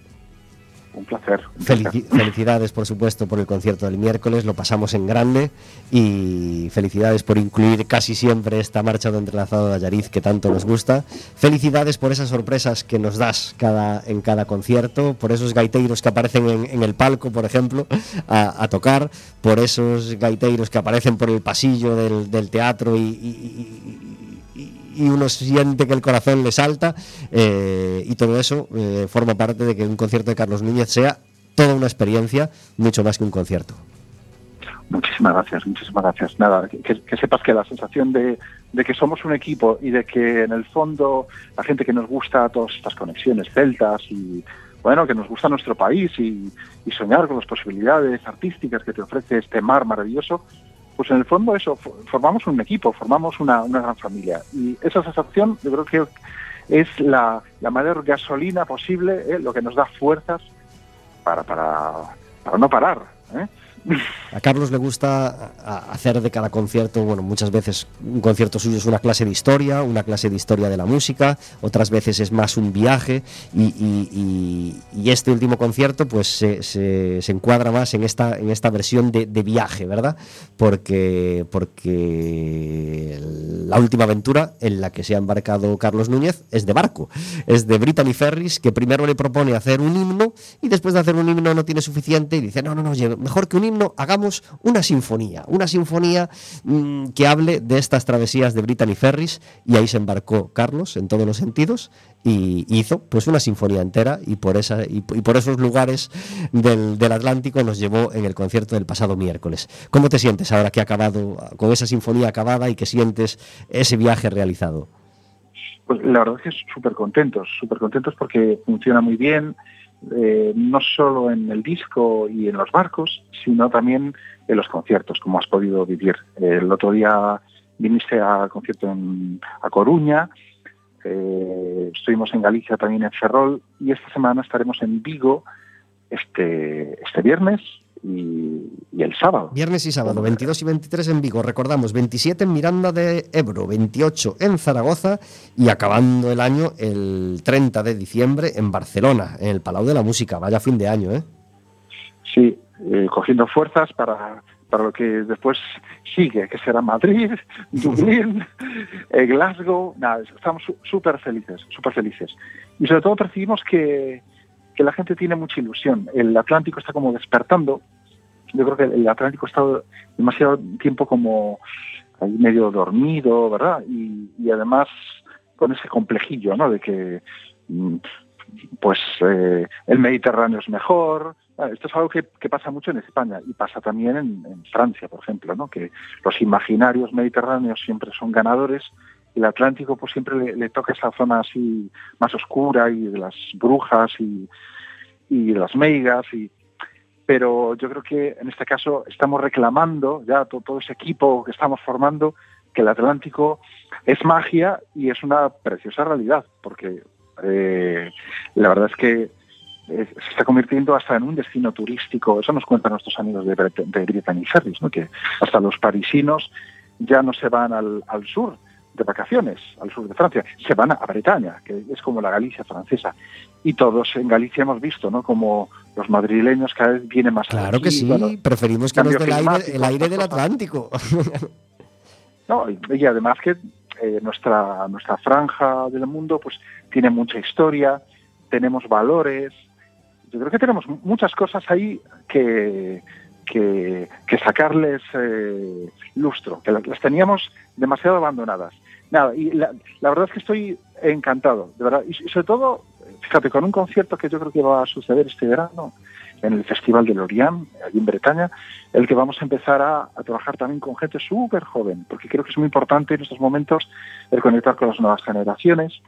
S6: un placer.
S1: felicidades, por supuesto, por el concierto del miércoles, lo pasamos en grande y felicidades por incluir casi siempre esta marcha de entrelazado de Ayariz que tanto nos gusta. Felicidades por esas sorpresas que nos das cada, en cada concierto, por esos gaiteiros que aparecen en, el palco, por ejemplo, a, tocar, por esos gaiteiros que aparecen por el pasillo del, teatro y- y- y- uno siente que el corazón le salta eh, y todo eso eh, forma parte de que un concierto de Carlos Núñez sea toda una experiencia, mucho más que un concierto.
S6: Muchísimas gracias, muchísimas gracias. Nada, que, que sepas que la sensación de, de que somos un equipo y de que en el fondo la gente que nos gusta todas estas conexiones celtas y bueno, que nos gusta nuestro país y, y soñar con las posibilidades artísticas que te ofrece este mar maravilloso, pues en el fondo eso, fo- formamos un equipo, formamos una, gran familia. Y esa sensación yo creo que es la, mayor gasolina posible, ¿eh? lo que nos da fuerzas para no parar. ¿eh?
S1: A Carlos le gusta hacer de cada concierto, bueno, muchas veces un concierto suyo es una clase de historia, una clase de historia de la música, otras veces es más un viaje y, este último concierto pues se, encuadra más en esta, en esta versión de, viaje, ¿verdad? Porque, porque la última aventura en la que se ha embarcado Carlos Núñez es de barco, es de Brittany Ferris que primero le propone hacer un himno y después de hacer un himno no tiene suficiente y dice, no, no, no, mejor que un himno hagamos una sinfonía, una sinfonía mm, que hable de estas travesías de Brittany Ferris y ahí se embarcó Carlos en todos los sentidos y hizo pues una sinfonía entera y por, esa, y, por esos lugares del, del Atlántico nos llevó en el concierto del pasado miércoles. ¿Cómo te sientes ahora que ha acabado con esa sinfonía acabada y que sientes ese viaje realizado?
S6: Pues la verdad es que súper contentos, súper contentos porque funciona muy bien, eh, no solo en el disco y en los barcos, sino también en los conciertos, como has podido vivir. El otro día viniste a concierto en, a Coruña, eh, estuvimos en Galicia también en Ferrol y esta semana estaremos en Vigo este, este viernes y, y el sábado.
S1: Viernes y sábado, 22 y 23 en Vigo. Recordamos, 27 en Miranda de Ebro, 28 en Zaragoza y acabando el año el 30 de diciembre en Barcelona, en el Palau de la Música. Vaya fin de año, ¿eh?
S6: Sí, eh, cogiendo fuerzas para, para lo que después sigue, que será Madrid, Dublín, eh, Glasgow. Nada, estamos súper felices, súper felices. Y sobre todo percibimos que, que la gente tiene mucha ilusión. El Atlántico está como despertando. Yo creo que el Atlántico ha estado demasiado tiempo como ahí medio dormido, ¿verdad? Y, además con ese complejillo, ¿no? De que mm, pues eh, el Mediterráneo es mejor. Ah, Esto es algo que, pasa mucho en España y pasa también en, Francia, por ejemplo, ¿no? que los imaginarios mediterráneos siempre son ganadores el Atlántico pues siempre le, le toca esa zona así más oscura y de las brujas y, y de las meigas y pero yo creo que en este caso estamos reclamando ya to- todo ese equipo que estamos formando que el Atlántico es magia y es una preciosa realidad porque eh, la verdad es que eh, se está convirtiendo hasta en un destino turístico. Eso nos cuentan nuestros amigos de, Bret- de Brittany ¿no? que hasta los parisinos ya no se van al sur de vacaciones, al sur de Francia, se van a Bretaña, que es como la Galicia francesa. Y todos en Galicia hemos visto, ¿no? Como los madrileños cada vez vienen más
S1: Claro
S6: aquí,
S1: que sí,
S6: bueno,
S1: preferimos que nos el aire, el del. Atlántico.
S6: No, y, además que eh, nuestra, nuestra franja del mundo pues tiene mucha historia, tenemos valores. Yo creo que tenemos mu- muchas cosas ahí que, que, que sacarles eh, lustro, que las, las teníamos demasiado abandonadas. Nada, y la, la verdad es que estoy encantado, de verdad. Y, sobre todo, fíjate, con un concierto que yo creo que va a suceder este verano en el Festival de Lorient, allí en Bretaña, el que vamos a empezar a, a trabajar también con gente súper joven, porque creo que es muy importante en estos momentos el conectar con las nuevas generaciones,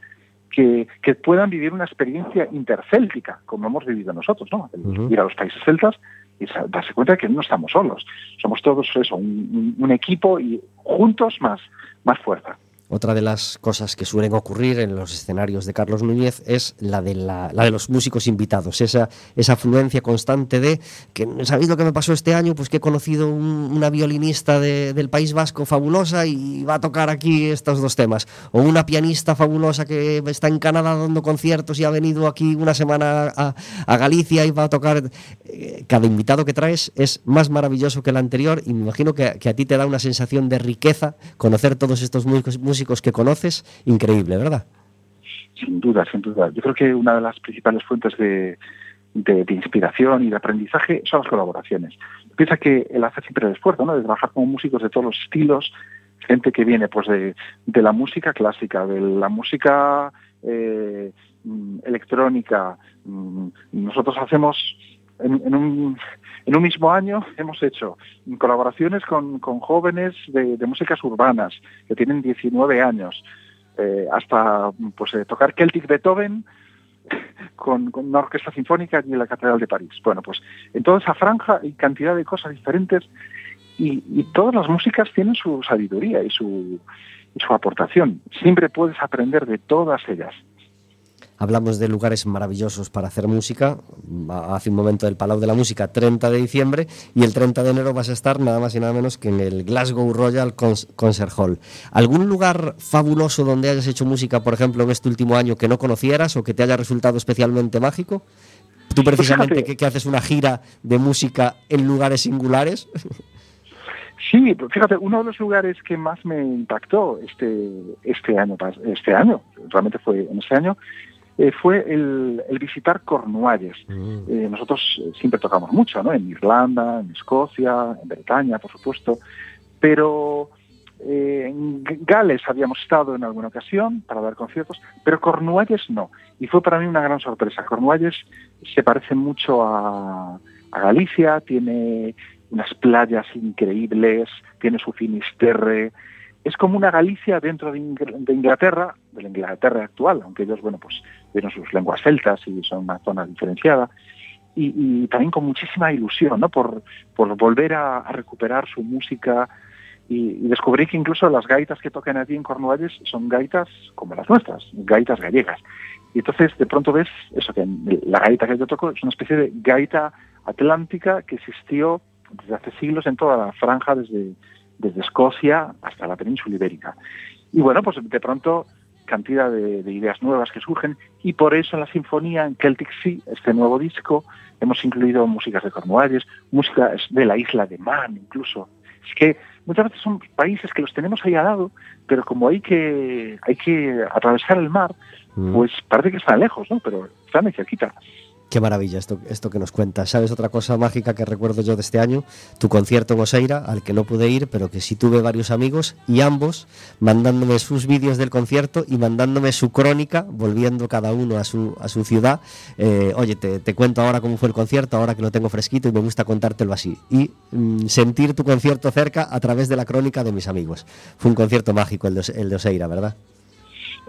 S6: que, que puedan vivir una experiencia intercéltica, como hemos vivido nosotros, ¿no? El. Ir a los países celtas y darse cuenta de que no estamos solos, somos todos eso, un, un- un equipo y juntos más, más fuerza.
S1: Otra de las cosas que suelen ocurrir en los escenarios de Carlos Núñez es la de, la, la de los músicos invitados, esa, esa afluencia constante de que, ¿sabéis lo que me pasó este año? Pues que he conocido un- una violinista de- del País Vasco fabulosa y va a tocar aquí estos dos temas. O una pianista fabulosa que está en Canadá dando conciertos y ha venido aquí una semana a, a Galicia y va a tocar. Eh, Cada invitado que traes es más maravilloso que el anterior y me imagino que, que a ti te da una sensación de riqueza conocer todos estos músicos, que conoces, increíble, ¿verdad?
S6: Sin duda, sin duda. Yo creo que una de las principales fuentes de, de- inspiración y de aprendizaje son las colaboraciones. Piensa que él hace siempre el esfuerzo ¿no? de trabajar con músicos de todos los estilos, gente que viene pues de, de la música clásica, de la música eh, mm, electrónica. Mm, Nosotros hacemos en, un, mismo año hemos hecho colaboraciones con, jóvenes de, músicas urbanas que tienen 19 años, eh, hasta pues eh, tocar Celtic Beethoven con, una orquesta sinfónica en la Catedral de París. Bueno, pues en toda esa franja hay cantidad de cosas diferentes y, y todas las músicas tienen su sabiduría y su, y su aportación. Siempre puedes aprender de todas ellas.
S1: Hablamos de lugares maravillosos para hacer música. Hace un momento del Palau de la Música, 30 de diciembre, y el 30 de enero vas a estar nada más y nada menos que en el Glasgow Royal Concert Hall. ¿Algún lugar fabuloso donde hayas hecho música, por ejemplo, en este último año que no conocieras o que te haya resultado especialmente mágico? Tú precisamente
S6: fíjate.
S1: que, que haces una gira de música en lugares singulares.
S6: Sí, pues fíjate, uno de los lugares que más me impactó este, este año, este año, realmente fue en este año, eh, fue el, el visitar Cornualles. Eh, nosotros eh, siempre tocamos mucho, ¿no? En Irlanda, en Escocia, en Bretaña, por supuesto, pero eh, en Gales habíamos estado en alguna ocasión para dar conciertos, pero Cornualles no. Y fue para mí una gran sorpresa. Cornualles se parece mucho a, a Galicia, tiene unas playas increíbles, tiene su Finisterre. Es como una Galicia dentro de, Ingl- de Inglaterra, de la Inglaterra actual, aunque ellos, bueno, pues tienen sus lenguas celtas y son una zona diferenciada. Y, también con muchísima ilusión, ¿no? Por, volver a, a recuperar su música y, y descubrí que incluso las gaitas que tocan allí en Cornualles son gaitas como las nuestras, gaitas gallegas. Y entonces de pronto ves eso, que la gaita que yo toco es una especie de gaita atlántica que existió desde hace siglos en toda la franja, desde, desde Escocia hasta la península ibérica. Y bueno, pues de pronto cantidad de, de ideas nuevas que surgen y por eso en la sinfonía, en Celtic Sea, este nuevo disco, hemos incluido músicas de Cornualles, músicas de la isla de Man incluso. Es que muchas veces son países que los tenemos ahí al lado, pero como hay que, hay que atravesar el mar,
S1: Mm.
S6: pues parece que están lejos, ¿no? Pero están muy cerquita.
S1: Qué maravilla esto, esto que nos cuentas. ¿Sabes otra cosa mágica que recuerdo yo de este año? Tu concierto en Oseira, al que no pude ir, pero que sí tuve varios amigos y ambos mandándome sus vídeos del concierto y mandándome su crónica, volviendo cada uno a su, a su ciudad. Eh, oye, te, te cuento ahora cómo fue el concierto, ahora que lo tengo fresquito y me gusta contártelo así. Y mm, sentir tu concierto cerca a través de la crónica de mis amigos. Fue un concierto mágico el de, el de Oseira, ¿verdad?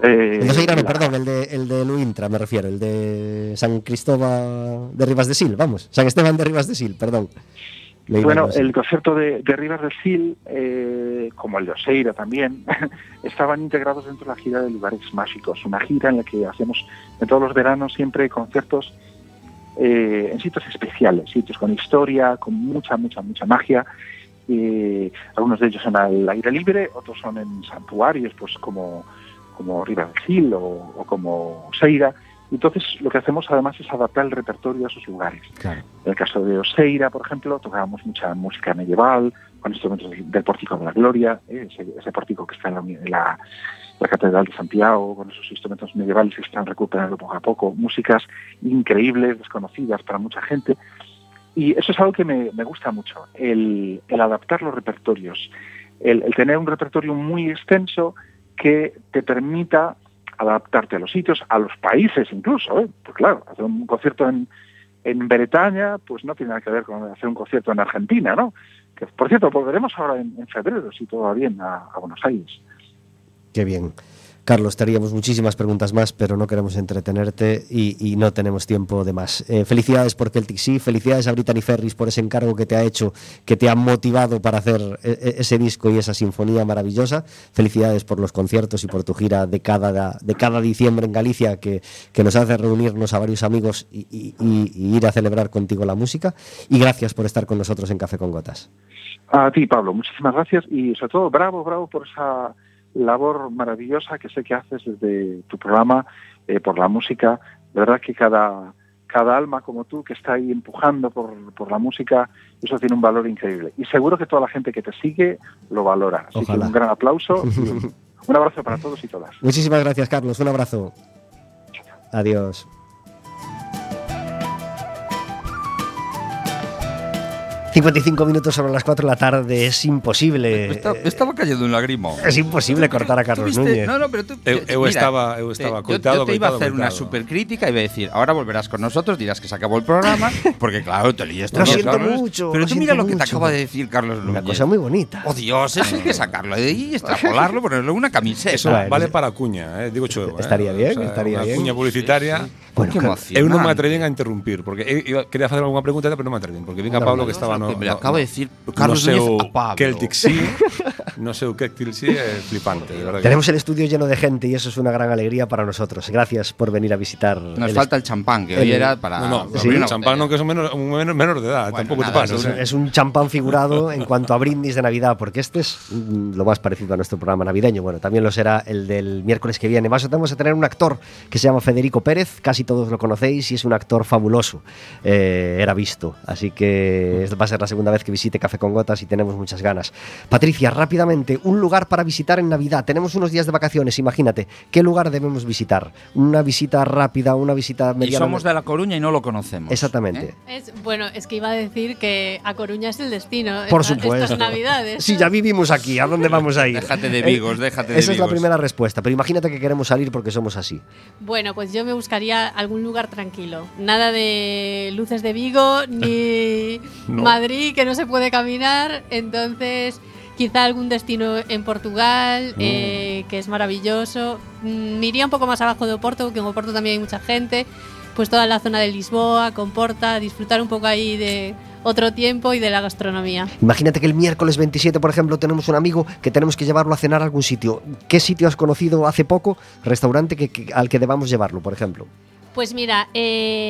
S6: Eh,
S1: de no,
S6: la-
S1: perdón, el de, el de Luintra, me refiero, el de San Cristóbal de Rivas de Sil, vamos, San Esteban de Rivas de Sil, perdón.
S6: Bueno, el concierto de, de Rivas del Sil, eh, como el de Oseira también, estaban integrados dentro de la gira de lugares mágicos, una gira en la que hacemos en todos los veranos siempre conciertos eh, en sitios especiales, sitios con historia, con mucha, mucha, mucha magia. Eh, algunos de ellos son al aire libre, otros son en santuarios, pues como, como Sil o, o como Oseira. Entonces, lo que hacemos además es adaptar el repertorio a esos lugares.
S1: Claro.
S6: En el caso de Oseira, por ejemplo, tocábamos mucha música medieval, con instrumentos del Pórtico de la Gloria, ¿eh? ese, ese pórtico que está en la, uni- en la- la Catedral de Santiago, con esos instrumentos medievales que están recuperando poco a poco, músicas increíbles, desconocidas para mucha gente. Y eso es algo que me, me gusta mucho, el, el adaptar los repertorios, el, el tener un repertorio muy extenso que te permita adaptarte a los sitios, a los países incluso. ¿eh? Pues claro, hacer un concierto en, en Bretaña, pues no tiene nada que ver con hacer un concierto en Argentina, ¿no? Que, por cierto, volveremos ahora en, en febrero, si todo va bien, a, a Buenos Aires.
S1: Qué bien. Carlos, teníamos muchísimas preguntas más, pero no queremos entretenerte y, no tenemos tiempo de más. Eh, felicidades por Celtic Sea, felicidades a Brittany Ferris por ese encargo que te ha hecho, que te ha motivado para hacer e- e- ese disco y esa sinfonía maravillosa. Felicidades por los conciertos y por tu gira de cada, de cada diciembre en Galicia, que, nos hace reunirnos a varios amigos y ir a celebrar contigo la música. Y gracias por estar con nosotros en Café con Gotas.
S6: A ti, Pablo, muchísimas gracias y sobre todo bravo, bravo por esa labor maravillosa que sé que haces desde tu programa, eh, por la música. De verdad que cada, cada alma como tú que está ahí empujando por, por la música, eso tiene un valor increíble. Y seguro que toda la gente que te sigue lo valora. Así
S1: Ojalá.
S6: que un gran aplauso un abrazo para todos y todas.
S1: Muchísimas gracias, Carlos. Un abrazo. Adiós. ...55 minutos sobre las 4 de la tarde... ...es imposible...
S2: Me está- me estaba cayendo un lagrimo.
S1: Es imposible cortar a Carlos. Núñez.
S2: No, no, pero tú.
S3: Eu-
S2: yo-
S3: eu estaba- eu
S2: te-
S3: estaba
S2: yo- Yo te iba a hacer una
S3: coitado.
S2: supercrítica y iba a decir, ahora volverás con nosotros, dirás que se acabó el programa, porque claro, te lías
S1: Lo
S2: todos,
S1: siento
S2: ¿sabes?
S1: mucho,
S2: Pero
S1: lo
S2: tú mira lo que te
S1: mucho.
S2: acaba de decir Carlos
S1: Una
S2: Núñez.
S1: cosa muy bonita.
S2: Oh Dios, eso hay que sacarlo de ahí, extrapolarlo, ponerlo en una camiseta.
S3: Eso
S1: Bueno,
S3: vale
S1: sí.
S3: para cuña, eh, digo chuego. eh.
S1: Estaría bien, estaría
S3: una
S1: bien.
S3: cuña publicitaria.
S1: Bueno,
S2: Qué
S1: que-
S2: emoción.
S3: Eu non me atrevín a interrumpir, porque quería facer alguna pregunta, pero non me atrevín, porque vinga
S1: No,
S3: Pablo
S1: no,
S3: que estaba no,
S2: que me lo
S3: no-
S2: acaba de decir Carlos
S3: no
S2: Núñez a Pablo.
S3: Celtic Sea, no seu Celtic Sea, é flipante, de verdade.
S1: Tenemos el estudio lleno de gente y eso es una gran alegría para nosotros. Gracias por venir a visitar.
S2: Nos
S1: el
S2: falta el champán, que
S1: el-
S2: hoy era para.
S3: No, no,
S1: Sí.
S3: abrir un champán non que un menor, menor de edad,
S2: Bueno,
S3: tampouco te
S2: nada.
S1: Es un-
S3: eh.
S1: Es un champán figurado en cuanto a brindis de Navidad, porque este es lo más parecido a nuestro programa navideño. Bueno, también lo será el del miércoles que viene. Más vamos a tener un actor que se llama Federico Pérez, casi todos lo conocéis y es un actor fabuloso. Eh, era visto, así que va a ser la segunda vez que visite Café con Gotas y tenemos muchas ganas. Patricia, rápidamente, un lugar para visitar en Navidad. Tenemos unos días de vacaciones, imagínate. ¿Qué lugar debemos visitar? Una visita rápida, una visita
S2: Y
S1: mediana.
S2: somos de La Coruña y no lo conocemos.
S1: Exactamente.
S2: ¿eh?
S4: Es, bueno, es que iba a decir que a Coruña es el destino.
S1: Por
S4: esta-
S1: supuesto.
S4: Estas navidades.
S1: Sí, ya vivimos aquí. ¿A dónde vamos a ir?
S2: Déjate de
S1: Eh,
S2: Vigos, déjate de
S1: Esa es la primera respuesta. Pero imagínate que queremos salir porque somos así.
S4: Bueno, pues yo me buscaría algún lugar tranquilo. Nada de luces de Vigo ni
S3: No.
S4: Madrid que no se puede caminar. Entonces, quizá algún destino en Portugal eh, que es maravilloso. Mm, Me iría un poco más abajo de Oporto, porque en Oporto también hay mucha gente. Pues toda la zona de Lisboa, Comporta, disfrutar un poco ahí de otro tiempo y de la gastronomía.
S1: Imagínate que el miércoles 27, por ejemplo, tenemos un amigo que tenemos que llevarlo a cenar a algún sitio. ¿Qué sitio has conocido hace poco? Restaurante que, que- al que debamos llevarlo, por ejemplo.
S4: Pues mira, eh,